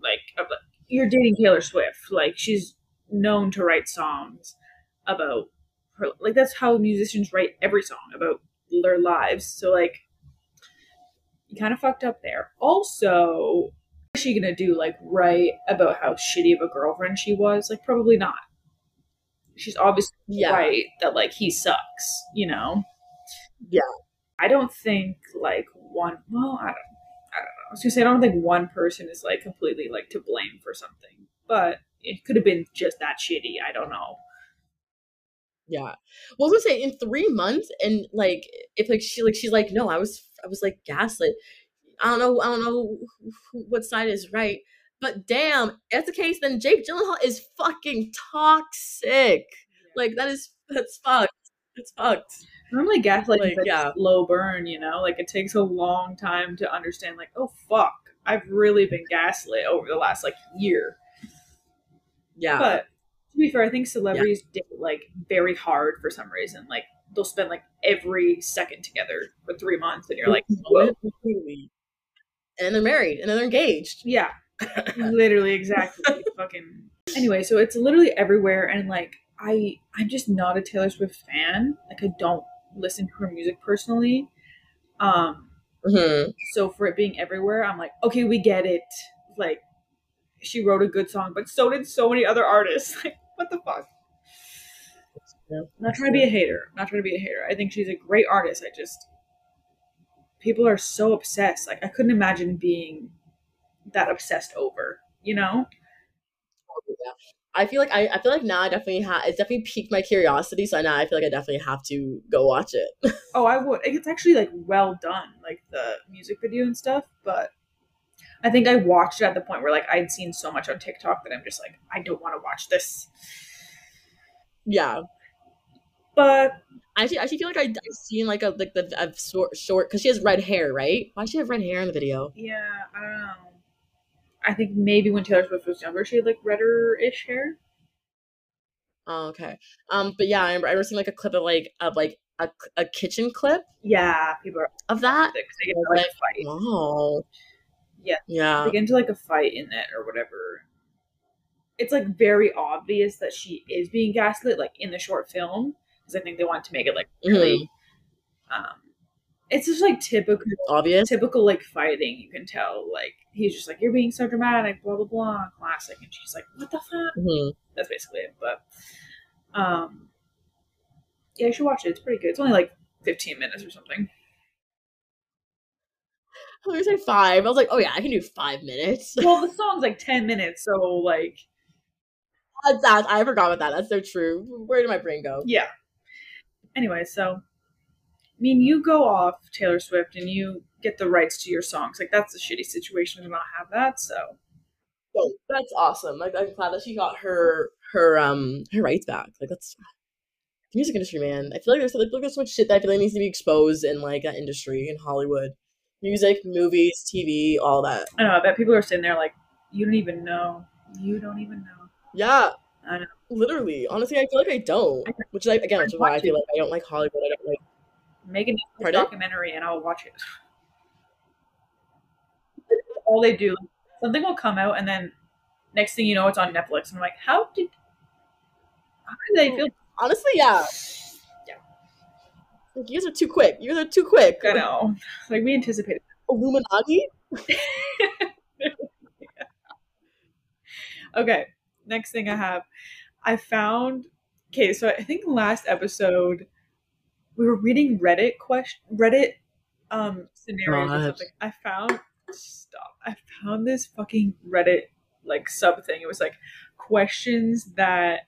Like, you're dating Taylor Swift. Like, she's known to write songs about her. Like, that's how musicians write every song about their lives. So, like, you kind of fucked up there. Also, she gonna do? Like, write about how shitty of a girlfriend she was? Like, probably not. She's obviously yeah right that like he sucks, you know. Yeah. I don't think like one. Well, I don't. I don't know. I was gonna say I don't think one person is like completely like to blame for something, but it could have been just that shitty. I don't know. Yeah. Well, I was gonna say in three months, and like if like she like she's like no, I was I was like gaslit. I don't know. I don't know what side is right, but damn, if that's the case, then Jake Gyllenhaal is fucking toxic. Like that is that's fucked. It's fucked. Normally, gaslighting Like, yeah. a slow burn. You know, like it takes a long time to understand. Like, oh fuck, I've really been gaslit over the last like year. Yeah. But to be fair, I think celebrities date like very hard for some reason. Like they'll spend like every second together for three months, and you're like, whoa. And then they're married, and then they're engaged. Yeah, literally, exactly. Fucking. Anyway, so it's literally everywhere, and like I, I'm just not a Taylor Swift fan. Like I don't listen to her music personally. Um, hmm so for it being everywhere, I'm like, okay, we get it. Like, she wrote a good song, but so did so many other artists. Like, what the fuck? Yeah. Not trying to be a hater. Not trying to be a hater. I think she's a great artist. I just people are so obsessed. Like I couldn't imagine being that obsessed over. You know? Yeah. I feel like I, I feel like now I definitely have it's definitely piqued my curiosity. So now I feel like I definitely have to go watch it. Oh, I would. It's actually like well done, like the music video and stuff. But I think I watched it at the point where like I'd seen so much on TikTok that I'm just like I don't want to watch this. yeah, But I actually, I actually feel like I, I've seen like a like the a short short because she has red hair, right? Why does she have red hair in the video? yeah, I don't know. I think maybe when Taylor Swift was younger, she had like redder-ish hair. Oh, okay. Um, but yeah, I remember I remember seeing like a clip of like of like a, a kitchen clip Yeah, people are of that. they get into like a fight. Wow. Yeah. Yeah. They get into like a fight in it or whatever. It's like very obvious that she is being gaslit, like in the short film, because I think they wanted to make it like really. Um, it's just like typical, Obvious. typical like fighting. You can tell, like he's just like you're being so dramatic, blah blah blah, classic, and she's like, what the fuck? hmm That's basically it. But, um, yeah, you should watch it. It's pretty good. It's only like 15 minutes or something. I was say five. I was like, oh yeah, I can do five minutes. Well, the song's like 10 minutes, so like That's that. I forgot about that. That's so true. Where did my brain go? Yeah. Anyway, so I mean, you go off Taylor Swift and you get the rights to your songs. Like that's a shitty situation to not have that. So Oh, that's awesome. Like I'm glad that she got her her um her rights back. Like that's the music industry, man. I feel like there's like there's so much shit that I feel like needs to be exposed in like that industry in Hollywood, music, movies, TV, all that. I know. I bet people are sitting there like, you don't even know. You don't even know. Yeah, I know. Literally. Honestly, I feel like I don't. Which is like again, which is why I feel like I don't like Hollywood. I don't like. Make a documentary and I'll watch it. All they do, something will come out and then next thing you know, it's on Netflix. And I'm like, how did, how did they hmm. feel? Honestly, yeah. Yeah. Like, you guys are too quick. You guys are too quick. I know. Like we anticipated. Illuminati. Okay, next thing I have, I found. Okay, so I think last episode we were reading Reddit question Reddit um scenarios or something. I found stop. I found this fucking Reddit like sub thing. It was like questions that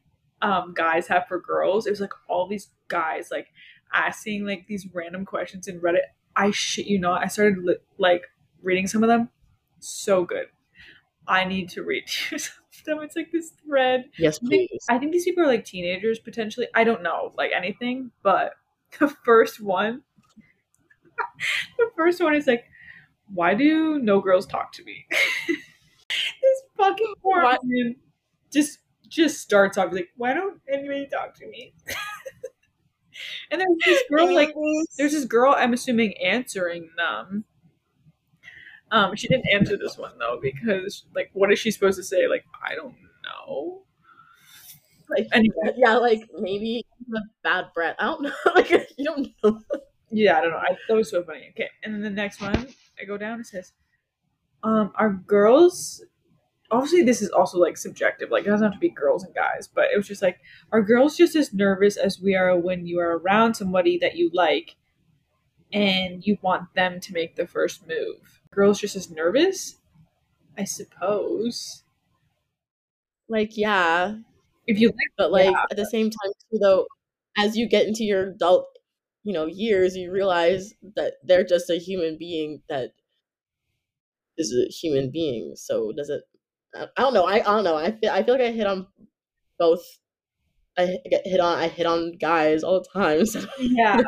um guys have for girls. It was like all these guys like asking like these random questions in Reddit. I shit you not. I started li- like reading some of them. So good. I need to read you some of them. It's like this thread. Yes, I think, please. I think these people are like teenagers potentially. I don't know like anything, but the first one, the first one is like, why do no girls talk to me? this fucking poor What? man just just starts off like, why don't anybody talk to me? and there's this girl like there's this girl I'm assuming answering them. Um, she didn't answer this one though because like, what is she supposed to say? Like, I don't know. like Anyway, yeah, like maybe a bad breath. I don't know. like you don't know. yeah, I don't know. I, that was so funny. Okay, and then the next one, I go down. It says, um, "Are girls?" Obviously, this is also like subjective. Like, it doesn't have to be girls and guys, but it was just like, "Are girls just as nervous as we are when you are around somebody that you like, and you want them to make the first move? Girls just as nervous?" I suppose. Like yeah, If you like, but like Yeah. at the same time too, though, as you get into your adult, you know, years, you realize that they're just a human being that is a human being. So does it? I, don't know. I, I don't know. I feel I feel like I hit on both. I hit- get hit on. I hit on guys all the time. So yeah,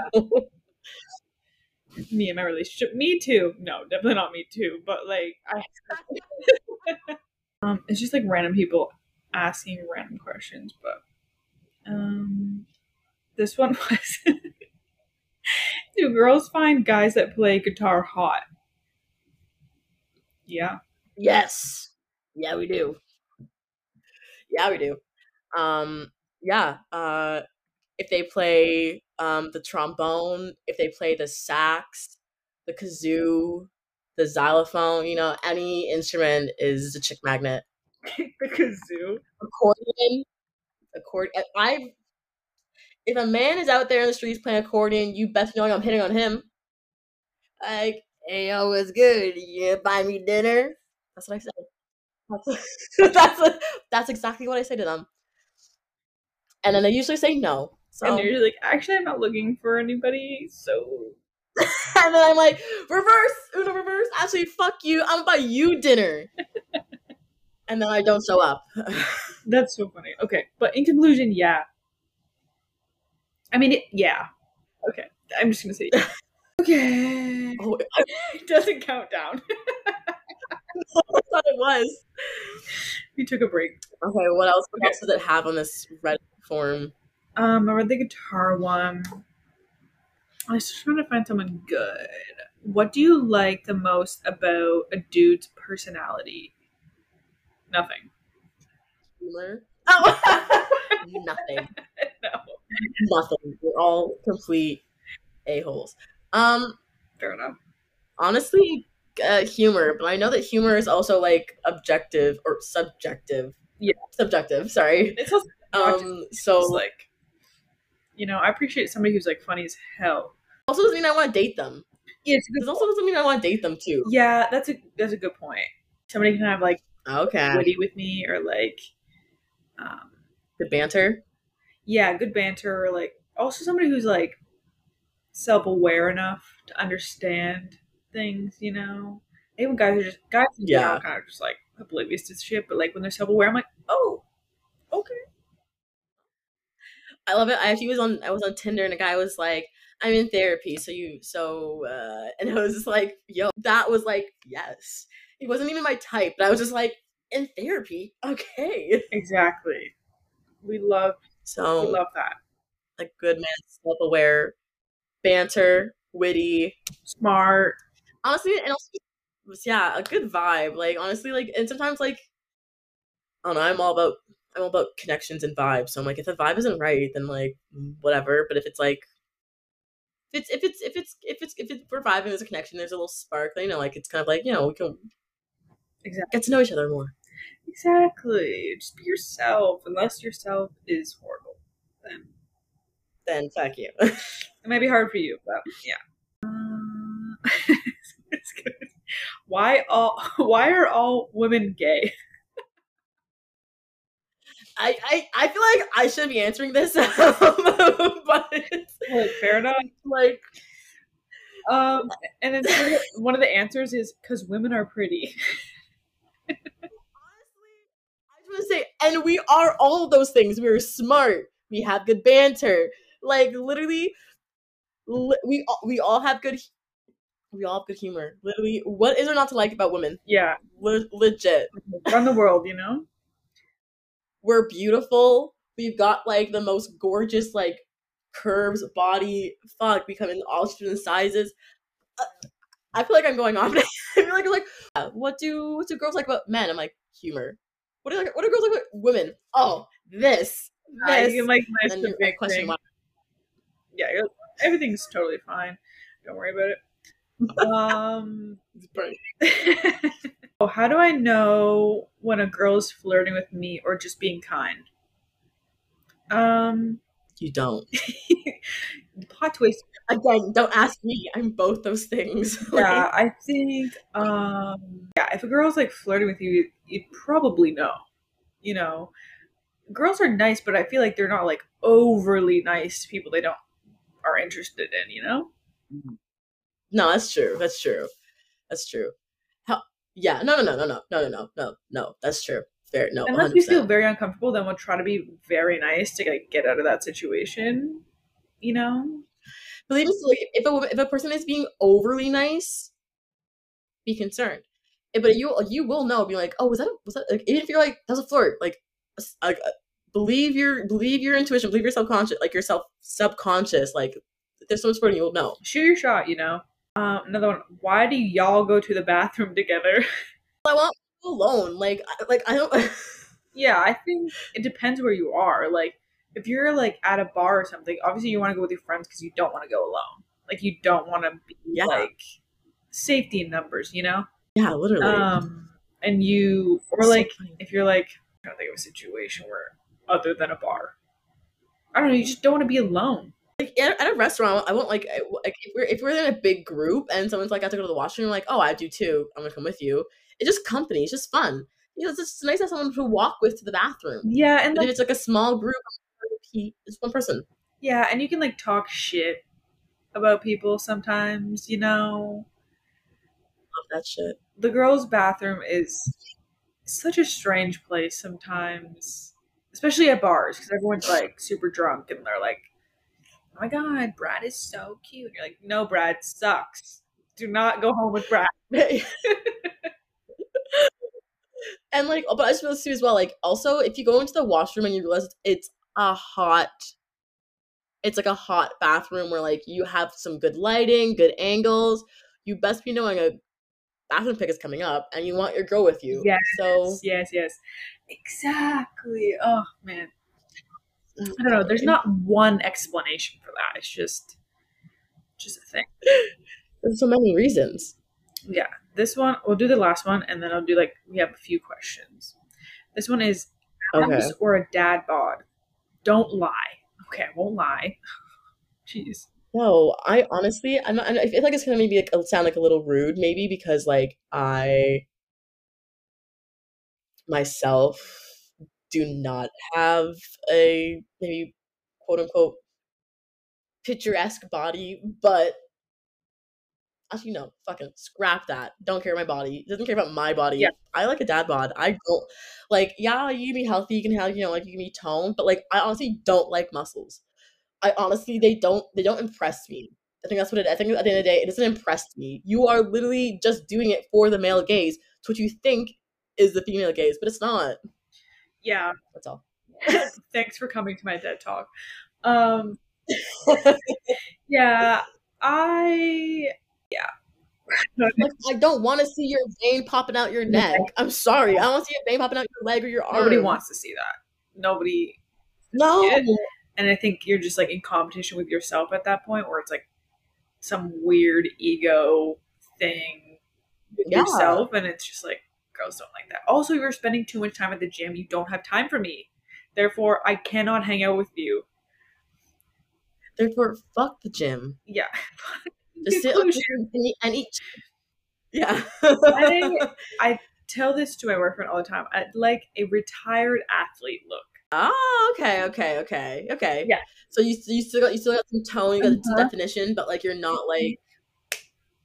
me and my relationship. Me too. No, definitely not me too. But like, I um, it's just like random people asking random questions. But um, this one was: Do girls find guys that play guitar hot? Yeah. Yes. Yeah, we do. Yeah, we do. Um, yeah. Uh, if they play um, the trombone, if they play the sax, the kazoo, the xylophone, you know, any instrument is a chick magnet. the kazoo. Accordion, accord. I've if a man is out there in the streets playing accordion, you best know I'm hitting on him. Like, hey yo, what's good? You buy me dinner? That's what I said. That's that's, that's exactly what I say to them. And then they usually say no. So And you're like, actually, I'm not looking for anybody, so and then I'm like, reverse, Uno reverse. Actually, fuck you. I'm gonna buy you dinner. and then I don't show up. that's so funny. Okay, but in conclusion, yeah. I mean, it, yeah. Okay, I'm just gonna say. yeah. okay, oh, it doesn't count down. I thought it was. we took a break. Okay, what else? What Okay. else does it have on this Reddit form? Um, I read the guitar one. I was just trying to find someone good. What do you like the most about a dude's personality? Nothing. Humor? Oh, nothing. no. Nothing. We're all complete a holes. Um, Fair enough. honestly, uh, humor, but I know that humor is also like objective or subjective. Yeah. subjective. Sorry. It's also Um, so it's like, you know, I appreciate somebody who's like funny as hell. also doesn't mean I want to date them. Yeah, This also doesn't mean I want to date them too. yeah, that's a that's a good point. Somebody can have like Okay. witty with me or like, um, The banter. yeah, good banter or like also somebody who's like self aware enough to understand things. You know, even guys are just guys Yeah. kind of just like oblivious to shit, but like when they're self aware, I'm like, oh, okay. I love it. I actually was on I was on Tinder and a guy was like, I'm in therapy, so you so uh and I was just like, yo, that was like, yes. He wasn't even my type, but I was just like, in therapy? Okay. Exactly. We love so we love that. a good man, self aware, banter, witty. Smart. Honestly, and also yeah, a good vibe. Like honestly, like and sometimes like I don't know, I'm all about I'm all about connections and vibes. So I'm like, if the vibe isn't right, then like whatever. But if it's like if it's if it's if it's if it's if it's we're vibing, there's a connection, there's a little spark. You know, like it's kind of like you know we can Exactly. get to know each other more. Exactly. Just be yourself. Unless yourself is horrible, then Then fuck you. it might be hard for you. But yeah. Uh, it's good. Why all? Why are all women gay? I, I I feel like I should be answering this, but Like, fair enough. like Um, and then one of the answers is because women are pretty. honestly, I just want to say, and we are all those things. We're smart. We have good banter. Like literally, li- we all, we all have good. We all have good humor. Literally, what is there not to like about women? Yeah, Le- legit, run the world, you know. We're beautiful. We've got like the most gorgeous like curves, body. Fuck, we come in all different sizes. Uh, I feel like I'm going off. I feel like I'm like, uh, what do what do girls like about men? I'm like humor. What do like? What do girls like about women? Oh, this, this. can like And then the big question mark. Yeah, everything's totally fine. Don't worry about it. Um, how do I know when a girl is flirting with me or just being kind? Um, You don't. plot twist. Again, don't ask me. I'm both those things. Yeah, I think. Um, yeah, if a girl's like flirting with you, you'd probably know. You know, girls are nice, but I feel like they're not like overly nice to people they don't are interested in. You know. no, that's true. That's true. That's true. Yeah. No. No. No. No. No. No. No. No. No. That's true. Fair. No. Unless we 100%. feel very uncomfortable, then we'll try to be very nice to like get out of that situation. You know. Even still, like, if a if a person is being overly nice, be concerned. Eh, But you you will know. Be like, oh, was that a, was that like, even if you're like that was a flirt. Like, like uh, believe your believe your intuition. Believe your subconscious. Like your self subconscious. Like if there's flirting, you will know. Shoot your shot. You know. Um, another one. Why do y'all go to the bathroom together? I want alone. Like I- like I don't. Yeah, I think it depends where you are. Like, if you're like at a bar or something, obviously you want to go with your friends because you don't want to go alone. Like, you don't want to be Yeah. like safety in numbers, you know. yeah, literally. Um, and you or So like funny. if you're like I don't to think of a situation where other than a bar. I don't know. You just don't want to be alone. Like at, a restaurant, I won't like I- like if we're if we're in a big group and someone's like, I have to go to the washroom. I'm like, oh, I do too. I'm gonna come with you. It's just company. It's just fun. You know, it's just nice to have someone to walk with to the bathroom. Yeah, and like, if it's like a small group, it's one person. yeah, and you can like talk shit about people sometimes. You know, Love that shit. the girls' bathroom is such a strange place sometimes, especially at bars because everyone's like super drunk and they're like, "Oh my god, Brad is so cute." You're like, "No, Brad sucks. Do not go home with Brad." and like, but I just realized too as well. Like, also, if you go into the washroom and you realize it's a hot, it's like a hot bathroom where like you have some good lighting, good angles. You best be knowing a bathroom pick is coming up, and you want your girl with you. Yes. So yes, yes, exactly. Oh man, I don't know. There's not one explanation for that. It's just, just a thing. there's so many reasons. Yeah. This one, we'll do the last one, and then I'll do like we have a few questions. This one is Okay. or a dad bod. Don't lie. Okay, I won't lie. Jeez. No, I honestly, I'm not. I feel like it's gonna maybe like sound like a little rude, maybe because like I myself do not have a maybe quote unquote picturesque body, but actually no, fucking scrap that. Don't care about my body. Doesn't care about my body. Yeah. I like a dad bod. I don't like. Yeah, you can be healthy. You can have you know like you can be toned, but like I honestly don't like muscles. I honestly they don't they don't impress me. I think that's what it. I think at the end of the day, it doesn't impress me. You are literally just doing it for the male gaze. It's what you think is the female gaze, but it's not. Yeah. That's all. Thanks for coming to my TED talk. Um. Yeah. I. Yeah. Like, I don't want to see your vein popping out your neck. I'm sorry. I don't want to see a vein popping out your leg or your arm. Nobody wants to see that. Nobody No. it. and I think you're just like in competition with yourself at that point, where it's like some weird ego thing with Yeah. yourself, and it's just like girls don't like that. Also, you're spending too much time at the gym. You don't have time for me. Therefore, I cannot hang out with you. Therefore, fuck the gym. Yeah. Just sit on the gym and eat. And eat. Yeah. I I tell this to my boyfriend all the time. I like a retired athlete look. Oh, okay, okay, okay, okay. Yeah. So you you still got you still got some tone, you got some Uh-huh. definition, but like you're not like.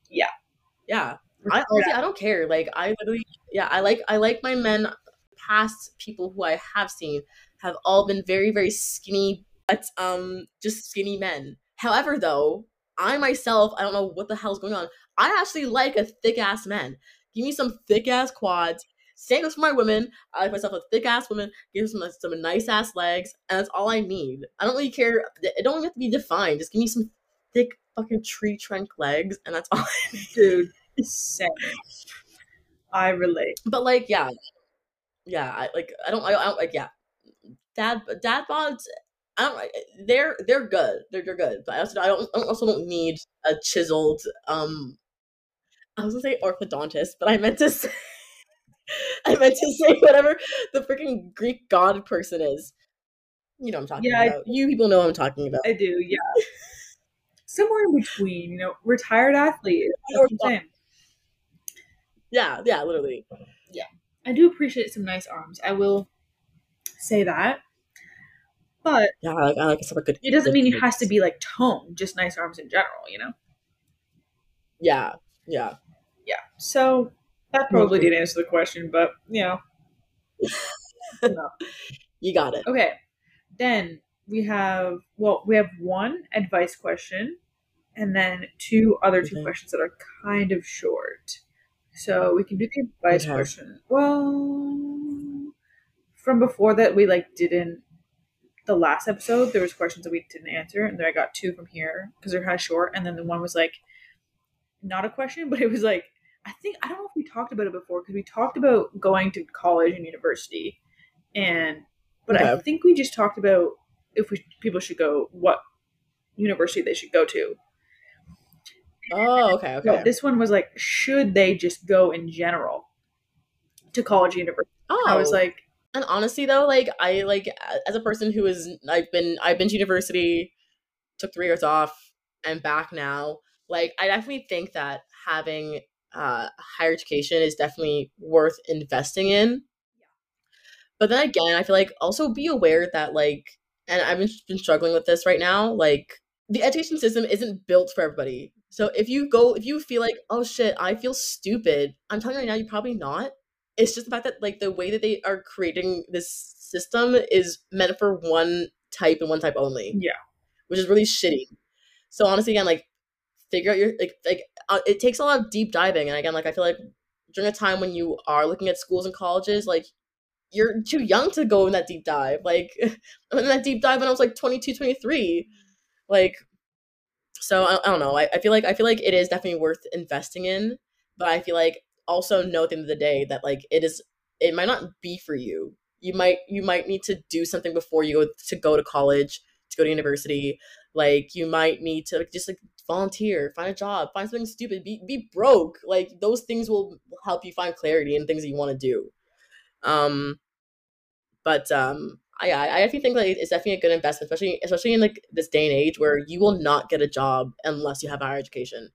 Yeah. Yeah. I honestly I don't care. Like I literally yeah I like I like my men. Past people who I have seen have all been very very skinny, but um just skinny men. However, though I myself I don't know what the hell's going on. I actually like a thick ass man. Give me some thick ass quads. Same goes for my women. I like myself a thick ass woman. Give me some some nice ass legs, and that's all I need. I don't really care. It don't have to be defined. Just give me some thick fucking tree trunk legs, and that's all. I need. Dude, same. I relate. But like, yeah, yeah. I like. I don't. I don't, like. Yeah, dad. Dad bods. I don't. They're they're good. They're they're good. But I also I don't. I also don't need a chiseled. Um, I was gonna say orthodontist, but I meant to say. I meant to say whatever the freaking Greek god person is. You know what I'm talking Yeah, I- about. You people know what I'm talking about. I do, yeah. Somewhere in between, you know, retired athlete. That's what I'm saying. Yeah, yeah, literally. Yeah. I do appreciate some nice arms. I will say that. But Yeah, I like I like some good. it doesn't mean it has to be like tone, just nice arms in general, you know? Yeah, yeah. Yeah. So that probably didn't answer the question, but you know. No. You got it. Okay. Then we have well, we have one advice question and then two other two Okay. questions that are kind of short. So we can do the advice Okay. question. Well from before that we like didn't the last episode there was questions that we didn't answer and then I got two from here because they're kind of short and then the one was like not a question but it was like I think I don't know if we talked about it before because we talked about going to college and university and but I think we just talked about if we people should go what university they should go to. Oh, okay, So okay. this one was like, should they just go in general to college university? Oh, I was like, and honestly though like i like as a person who is i've been i've been to university took three years off and back now. Like i definitely think that having uh higher education is definitely worth investing in. But then again i feel like also be aware that like and i've been struggling with this right now like the education system isn't built for everybody so if you go if you feel like oh shit i feel stupid i'm telling you right now you're probably not it's just the fact that like the way that they are creating this system is meant for one type and one type only. Yeah. Which is really shitty. So honestly, again, like figure out your like like uh, it takes a lot of deep diving, and again, like I feel like during a time when you are looking at schools and colleges, like you're too young to go in that deep dive. Like I'm in that deep dive when I was like 22, 23. Like so I, I don't know. I, I feel like I feel like it is definitely worth investing in, but I feel like also know at the end of the day that like it is it might not be for you. You might you might need to do something before you go to go to college to go to university. Like you might need to like, just like volunteer find a job find something stupid be, be broke. Like those things will help you find clarity in things that you want to do. Um but um I, I I think like it's definitely a good investment, especially especially in like this day and age where you will not get a job unless you have higher education.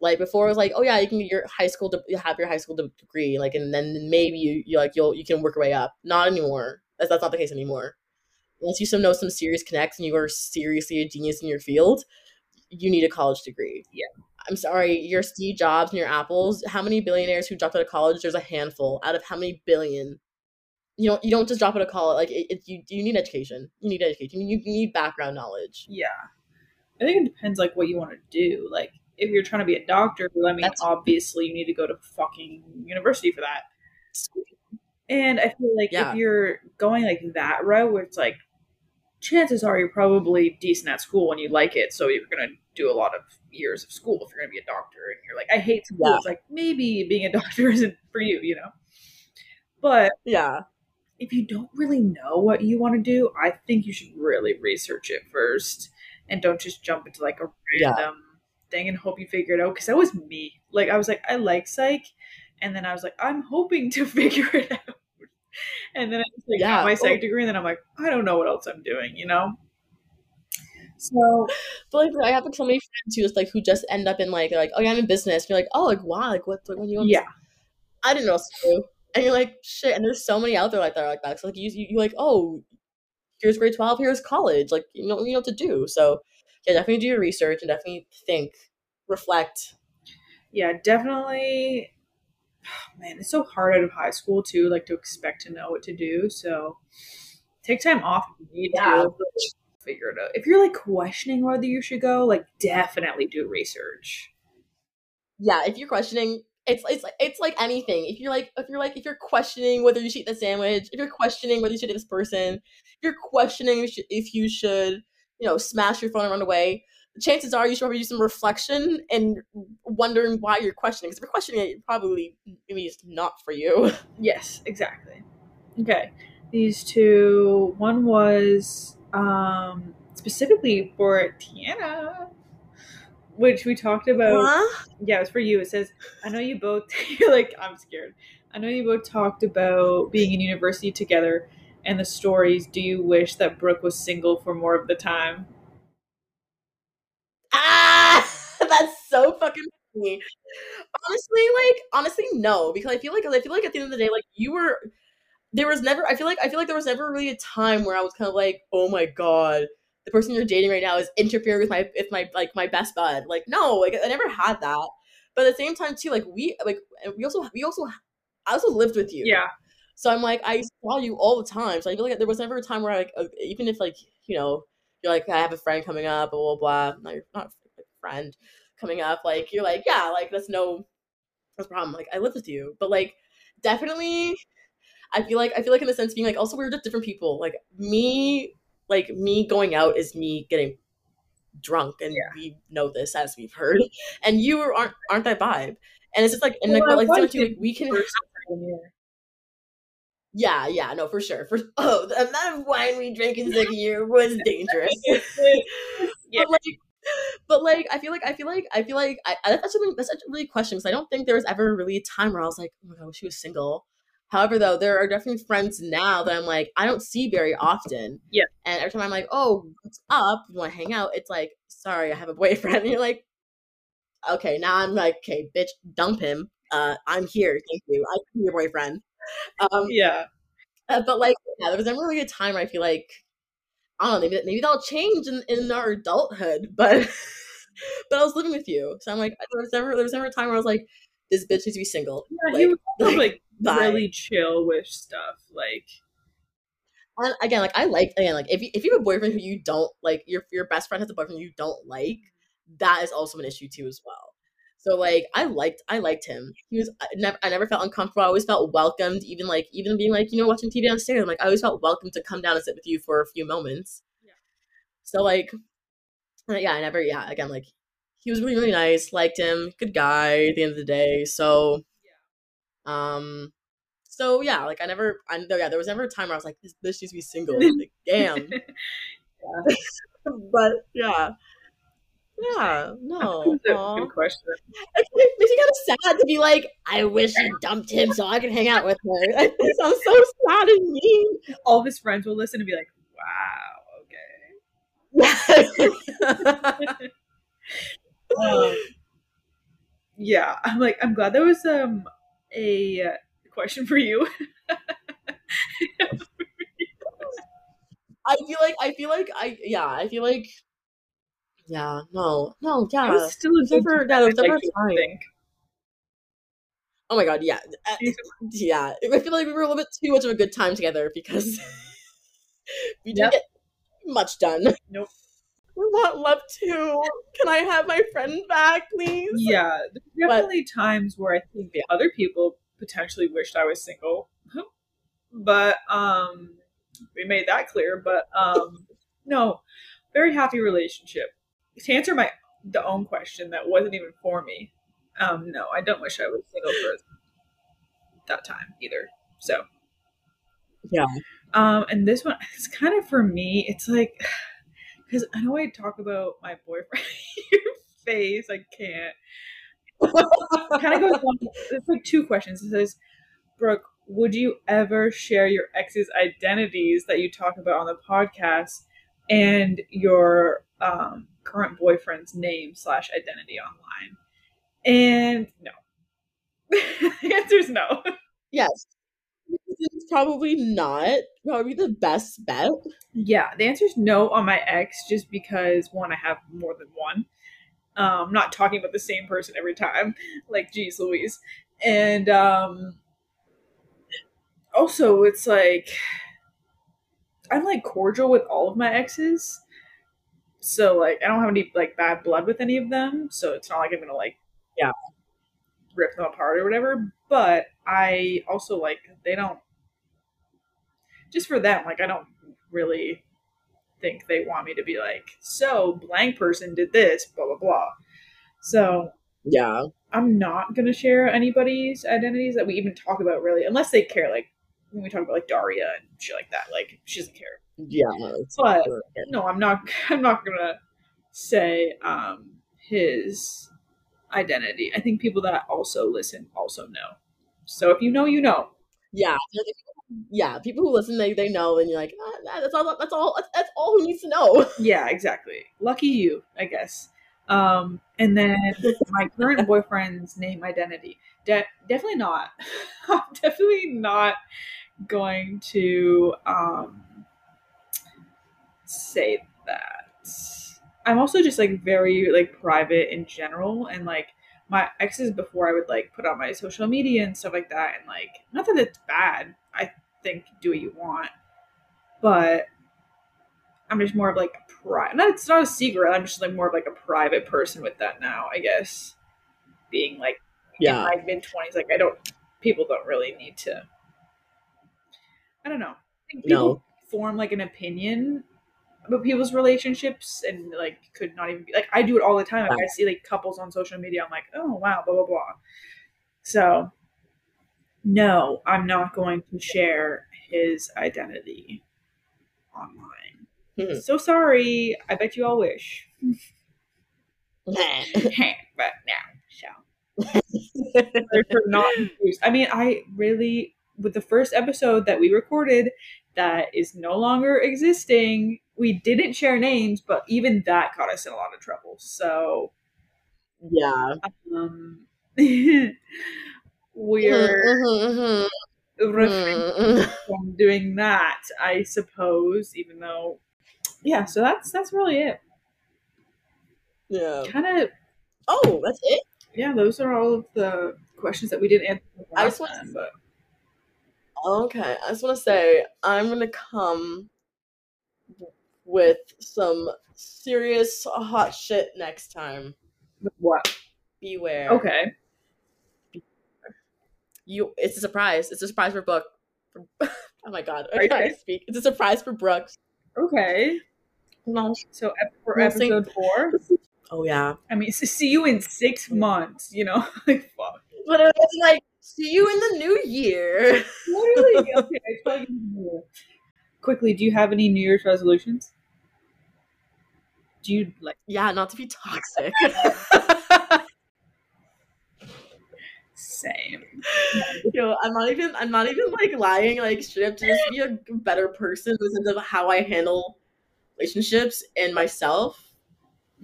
Like before, it was like, oh yeah, you can get your high school, de- you have your high school degree, like, and then maybe you, you like you'll you can work your way up. Not anymore. That's that's not the case anymore. Once you some know some serious connects and you are seriously a genius in your field, you need a college degree. Yeah. I'm sorry, your Steve Jobs and your Apples. How many billionaires who dropped out of college? There's a handful out of how many billion. You don't you don't just drop out of college. Like it, it, you you need education. You need education. You, you need background knowledge. Yeah. I think it depends like what you want to do. Like if you're trying to be a doctor, I mean, That's- obviously you need to go to fucking university for that. And I feel like yeah. if you're going like that route, where it's like, chances are you're probably decent at school and you like it, so you're gonna do a lot of years of school if you're gonna be a doctor. And you're like, I hate school. Yeah. It's like maybe being a doctor isn't for you, you know. But yeah, if you don't really know what you want to do, I think you should really research it first and don't just jump into like a random yeah thing and hope you figure it out because that was me. Like I was like, I like psych, and then I was like, I'm hoping to figure it out. And then I just like yeah. got my psych oh. degree, and then I'm like, I don't know what else I'm doing, you know. So, but like I have so many friends who just like who just end up in like like oh yeah I'm in business. And you're like oh like wow like what like, when you want yeah I didn't know what to do. And you're like shit. And there's so many out there like that like that. So like you you you like oh here's grade twelve here's college like you know you know what to do. So yeah, definitely do your research and definitely think, reflect. Yeah, definitely. Oh, man, it's so hard out of high school too, like to expect to know what to do. So take time off if you need yeah. to figure it out. If you're like questioning whether you should go, like definitely do research. Yeah, if you're questioning, it's it's like it's like anything. If you're like if you're like if you're questioning whether you should eat the sandwich, if you're questioning whether you should eat this person, if you're questioning if you should, if you should you know, smash your phone and run away, chances are you should probably do some reflection and wondering why you're questioning. Because if you're questioning it, probably maybe it's not for you. Yes, exactly. Okay. These two, one was um, specifically for Tiana, which we talked about. Huh? Yeah, it was for you. It says, I know you both, you're like, I'm scared. I know you both talked about being in university together and the stories, do you wish that Brooke was single for more of the time? Ah, that's so fucking funny. Honestly, like honestly, no, because I feel like I feel like at the end of the day, like you were, there was never. I feel like I feel like there was never really a time where I was kind of like, oh my god, the person you're dating right now is interfering with my with my like my best bud. Like no, like I never had that. But at the same time too, like we like we also we also I also lived with you. Yeah. So I'm like, I saw you all the time. So I feel like there was never a time where I, like, uh, even if like, you know, you're like, I have a friend coming up, blah, blah, blah. No, you're not a friend coming up. Like, you're like, yeah, like, that's no, that's problem. Like, I live with you. But like, definitely, I feel like, I feel like in the sense being like, also, we're just different people. Like, me, like, me going out is me getting drunk. And yeah. we know this as we've heard. And you aren't, aren't that vibe. And it's just like, and well, like, like, like, we can. Yeah, yeah, no, for sure. For oh, the amount of wine we drank in second year was dangerous. yeah. But like, but like, I feel like I feel like I feel like I, that's something that's a really question because I don't think there was ever really a time where I was like, oh my god, she was single. However, though, there are definitely friends now that I'm like, I don't see very often. Yeah. And every time I'm like, oh, what's up? You want to hang out? It's like, sorry, I have a boyfriend. And you're like, okay, now I'm like, okay, bitch, dump him. Uh, I'm here. Thank you. I can be your boyfriend. Um, yeah. uh, but like, yeah, there was never really a time where I feel like, I don't know, maybe, maybe that'll change in, in our adulthood, but but I was living with you. So I'm like, there was never there was never a time where I was like, this bitch needs to be single. Yeah, like, he was like, like really chill with stuff. Like And again, like I like again, like if you if you have a boyfriend who you don't like, your your best friend has a boyfriend you don't like, that is also an issue too as well. So like I liked I liked him. He was I never I never felt uncomfortable. I always felt welcomed, even like even being like you know watching TV downstairs. I'm like I always felt welcome to come down and sit with you for a few moments. Yeah. So like, uh, yeah, I never yeah again like he was really really nice. Liked him, good guy. At the end of the day, so um. So yeah, like I never, I yeah, there was never a time where I was like, this bitch needs to be single. Like, damn. but yeah, yeah, no. That's a good question. It makes me kind of sad to be like, I wish you dumped him so I could hang out with her. It sounds so sad and mean. All of his friends will listen and be like, "Wow, okay." Um, yeah, I'm like, I'm glad there was um a uh, question for you. I feel like I feel like I yeah I feel like yeah no no yeah was still a never- yeah, like never think. oh my god yeah Uh, yeah I feel like we were a little bit too much of a good time together because we didn't Yep. get much done. Nope. We want love too. Can I have my friend back, please? Yeah, there's definitely times where I think Yeah. other people potentially wished I was single, but um, we made that clear. But um, no, very happy relationship. To answer my the own question that wasn't even for me, um, no, I don't wish I was single for that time either. So Yeah. um, and this one, it's kind of for me. It's like because I know I talk about my boyfriend. Face, I can't kind of goes one. It's like two questions. It says, Brooke, would you ever share your ex's identities that you talk about on the podcast and your um, current boyfriend's name slash identity online? And no. the answer is no. Yes. It's probably not. Probably the best bet. Yeah, the answer is no on my ex, just because one, I have more than one. Um, I'm not talking about the same person every time. Like, geez, Louise. And um, also, it's like I'm like cordial with all of my exes, so like I don't have any like bad blood with any of them. So it's not like I'm gonna like Yeah. rip them apart or whatever. But I also like they don't just for them. Like I don't really think they want me to be like so blank person did this blah blah blah. So Yeah. I'm not gonna share anybody's identities that we even talk about really, unless they care. Like when we talk about like Daria and shit like that, like she doesn't care. Yeah. But no, I'm not. I'm not gonna say um, his identity. I think people that also listen also know. So if you know, you know. Yeah. I feel like if- Yeah. People who listen, they, they know, and you're like, ah, that's all. That's all. That's, that's all who needs to know. Yeah, exactly. Lucky you, I guess. Um, and then my current boyfriend's name identity. De- definitely not. I'm definitely not going to um, say that. I'm also just like very like private in general, and like my exes before I would like put on my social media and stuff like that, and like not that it's bad. I think do what you want, but I'm just more of like a private. Not it's not a secret. I'm just like more of like a private person with that now. I guess being like in Yeah. my mid twenties, like I don't. People don't really need to. I don't know. I think people No. form like an opinion about people's relationships and like could not even be like I do it all the time. Like, I see like couples on social media. I'm like, oh wow, blah blah blah. So no, I'm not going to share his identity online. Hmm. So sorry. I bet you all wish. but now, so. Not confused. I mean, I really with the first episode that we recorded that is no longer existing, we didn't share names, but even that got us in a lot of trouble. So Yeah. um, we're Mhm, mhm, refraining mhm. from doing that, I suppose. Even though, yeah. So that's that's really it. Yeah. Kind of, Oh, that's it. yeah. Those are all of the questions that we didn't answer I last just want- time. But Okay, I just want to say I'm gonna come with some serious hot shit next time. what? Beware. Okay. You. It's a surprise. It's a surprise for Brooke. Oh my god, I Okay. can't speak. It's a surprise for Brooks. Okay. No. So for episode four, Oh yeah. I mean, see you in six months. You know, like fuck. But it was like, see you in the new year. Literally. okay. Quickly, do you have any New Year's resolutions? Do you like Yeah, not to be toxic. same? Yo, I'm not even. I'm not even like lying. Like straight up to just be a better person in the sense of how I handle relationships and myself.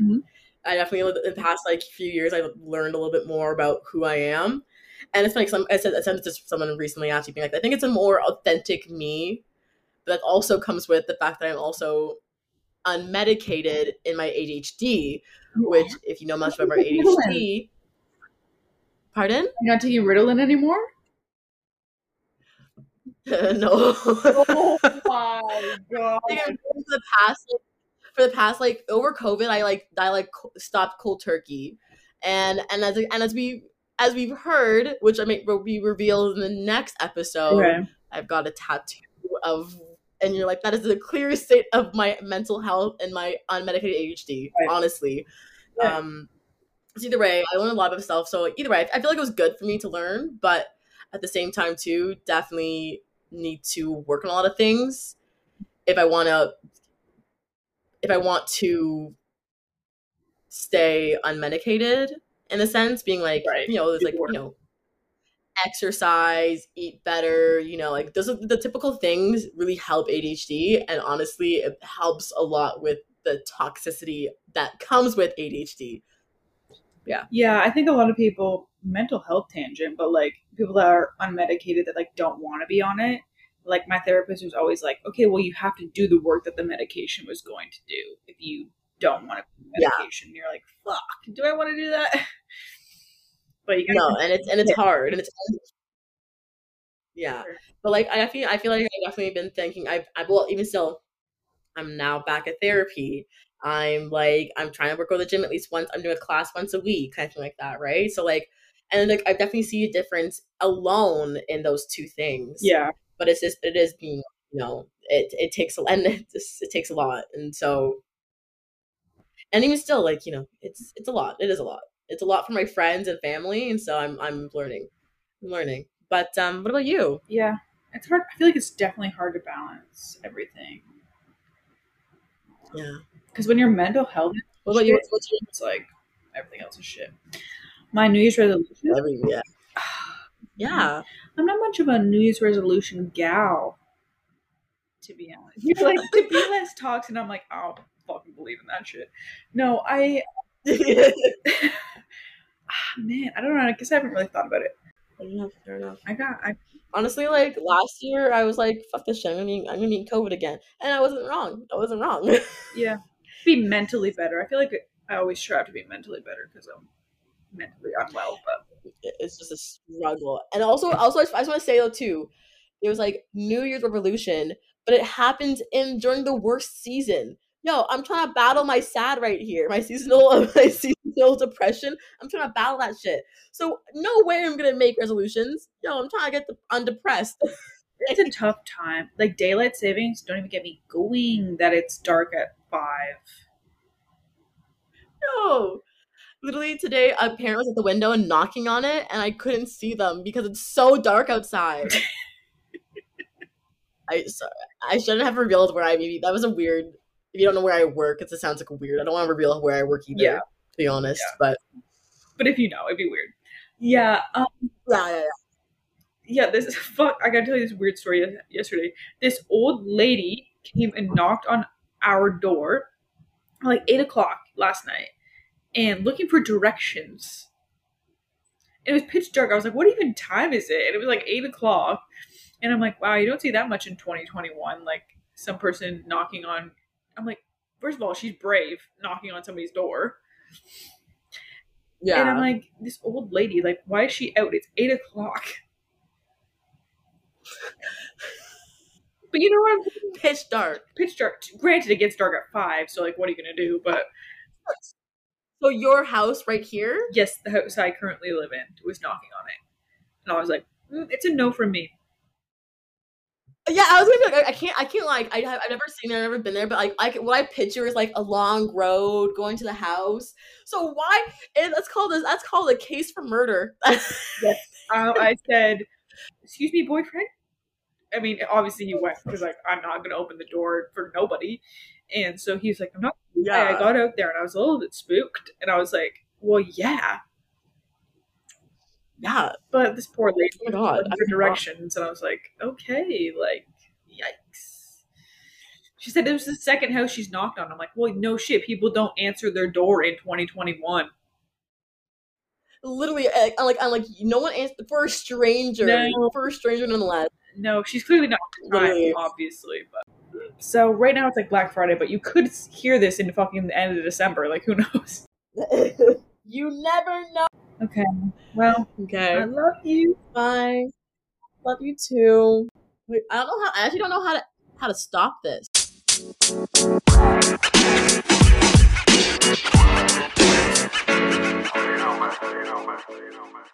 Mhm. I definitely in the past like few years I've learned a little bit more about who I am, and it's funny. Some I said I said this to someone recently actually being like I think it's a more authentic me, but that also comes with the fact that I'm also unmedicated in my ADHD, which if you know much about my ADHD. Pardon? You're not taking Ritalin anymore? no. Oh my god. for the past like, for the past like over COVID, I like I like stopped cold turkey, and and as and as we as we've heard, which I may will be revealed in the next episode, Okay. I've got a tattoo of, and you're like that is the clearest state of my mental health and my unmedicated ADHD. Right. Honestly, Yeah. um, so either way, I learned a lot about stuff. So either way, I feel like it was good for me to learn, but at the same time too, definitely need to work on a lot of things if I want to if I want to stay unmedicated in a sense, being like Right. you know, there's like you know, exercise, eat better, you know, like those are the typical things really help ADHD, and honestly, it helps a lot with the toxicity that comes with ADHD. Yeah. Yeah, I think a lot of people mental health tangent, but like people that are unmedicated that like don't want to be on it. Like my therapist was always like, okay, well you have to do the work that the medication was going to do if you don't want to be on Yeah. medication. You're like, fuck, do I want to do that? But you No, and it's and it's hard, and it's yeah. Sure. But like I feel I feel like I've definitely been thinking I've I well even still I'm now back at therapy. I'm like I'm trying to work on the gym at least once. I'm doing a class once a week, kind of thing like that, right? So like and like I definitely see a difference alone in those two things. Yeah. But it's just it is being you know it it takes a and it, just, it takes a lot, and so and even still like you know it's it's a lot. It is a lot. It's a lot for my friends and family, and so I'm I'm learning, I'm learning. But um, what about you? Yeah. It's hard I feel like it's definitely hard to balance everything. Yeah. Because when your mental health What about you? What's your it's like everything else is shit. My New Year's resolution every yeah yeah I'm not much of a New Year's resolution gal, to be honest. You're like to be less toxic, and I'm like, don't fucking believe in that shit. No, I ah, man, I don't know. I guess I haven't really thought about it. Enough. Fair enough. I got, I Honestly, like last year, I was like, "Fuck this shit! I'm gonna be, I'm gonna be COVID again," and I wasn't wrong. I wasn't wrong. yeah, be mentally better. I feel like I always strive to be mentally better because I'm mentally unwell. But it's just a struggle. And also, also, I just want to say though too, it was like New Year's Revolution, but it happened in during the worst season. Yo, I'm trying to battle my sad right here, my seasonal, my seasonal depression. I'm trying to battle that shit. So no way I'm gonna make resolutions. Yo, I'm trying to get the, undepressed. it's a tough time. Like daylight savings, don't even get me going. That it's dark at five. No. Literally today, a parent was at the window and knocking on it, and I couldn't see them because it's so dark outside. I sorry, I shouldn't have revealed where I maybe that was a weird. If you don't know where I work, it just sounds like weird. I don't want to reveal where I work either. Yeah. To be honest, Yeah. but But if you know, it'd be weird. Yeah. Um, yeah, yeah, yeah. yeah, this fuck. I gotta tell you this weird story yesterday. This old lady came and knocked on our door like eight o'clock last night and looking for directions. It was pitch dark. I was like, what even time is it? And it was like eight o'clock. And I'm like, wow, you don't see that much in 2021. Like some person knocking on. I'm like, first of all, she's brave knocking on somebody's door. Yeah. And I'm like, this old lady, like, why is she out? It's eight o'clock. but you know what? pitch dark. Pitch dark. Granted, it gets dark at five, so like, what are you gonna do? But So your house right here? yes, the house I currently live in was knocking on it, and I was like, mm, it's a no from me. Yeah, I was gonna be like, I can't, I can't like, I have, I've never seen it, I've never been there, but like, I what I picture is like a long road going to the house. So why? And that's called this. That's called a case for murder. Uh, I said, "Excuse me, boyfriend." I mean, obviously he went because like I'm not gonna open the door for nobody, and so he's like, "I'm not." Yeah, I got out there and I was a little bit spooked, and I was like, "Well, yeah." Yeah. But this poor lady Oh god. for directions, and I was like, "Okay, like, yikes." She said it was the second house she's knocked on. I'm like, "Well, no shit. People don't answer their door in 2021." Literally, uh, I'm like, I'm like, no one answered for a stranger. No. For a stranger, nonetheless. No, she's clearly not Literally. obviously. But so right now it's like Black Friday, but you could hear this in fucking the end of December. Like who knows? you never know. Okay. Well, okay. I love you. Bye. Love you too. Wait, I don't know how. I actually don't know how to how to stop this. You know, man. You know, man. You know, man.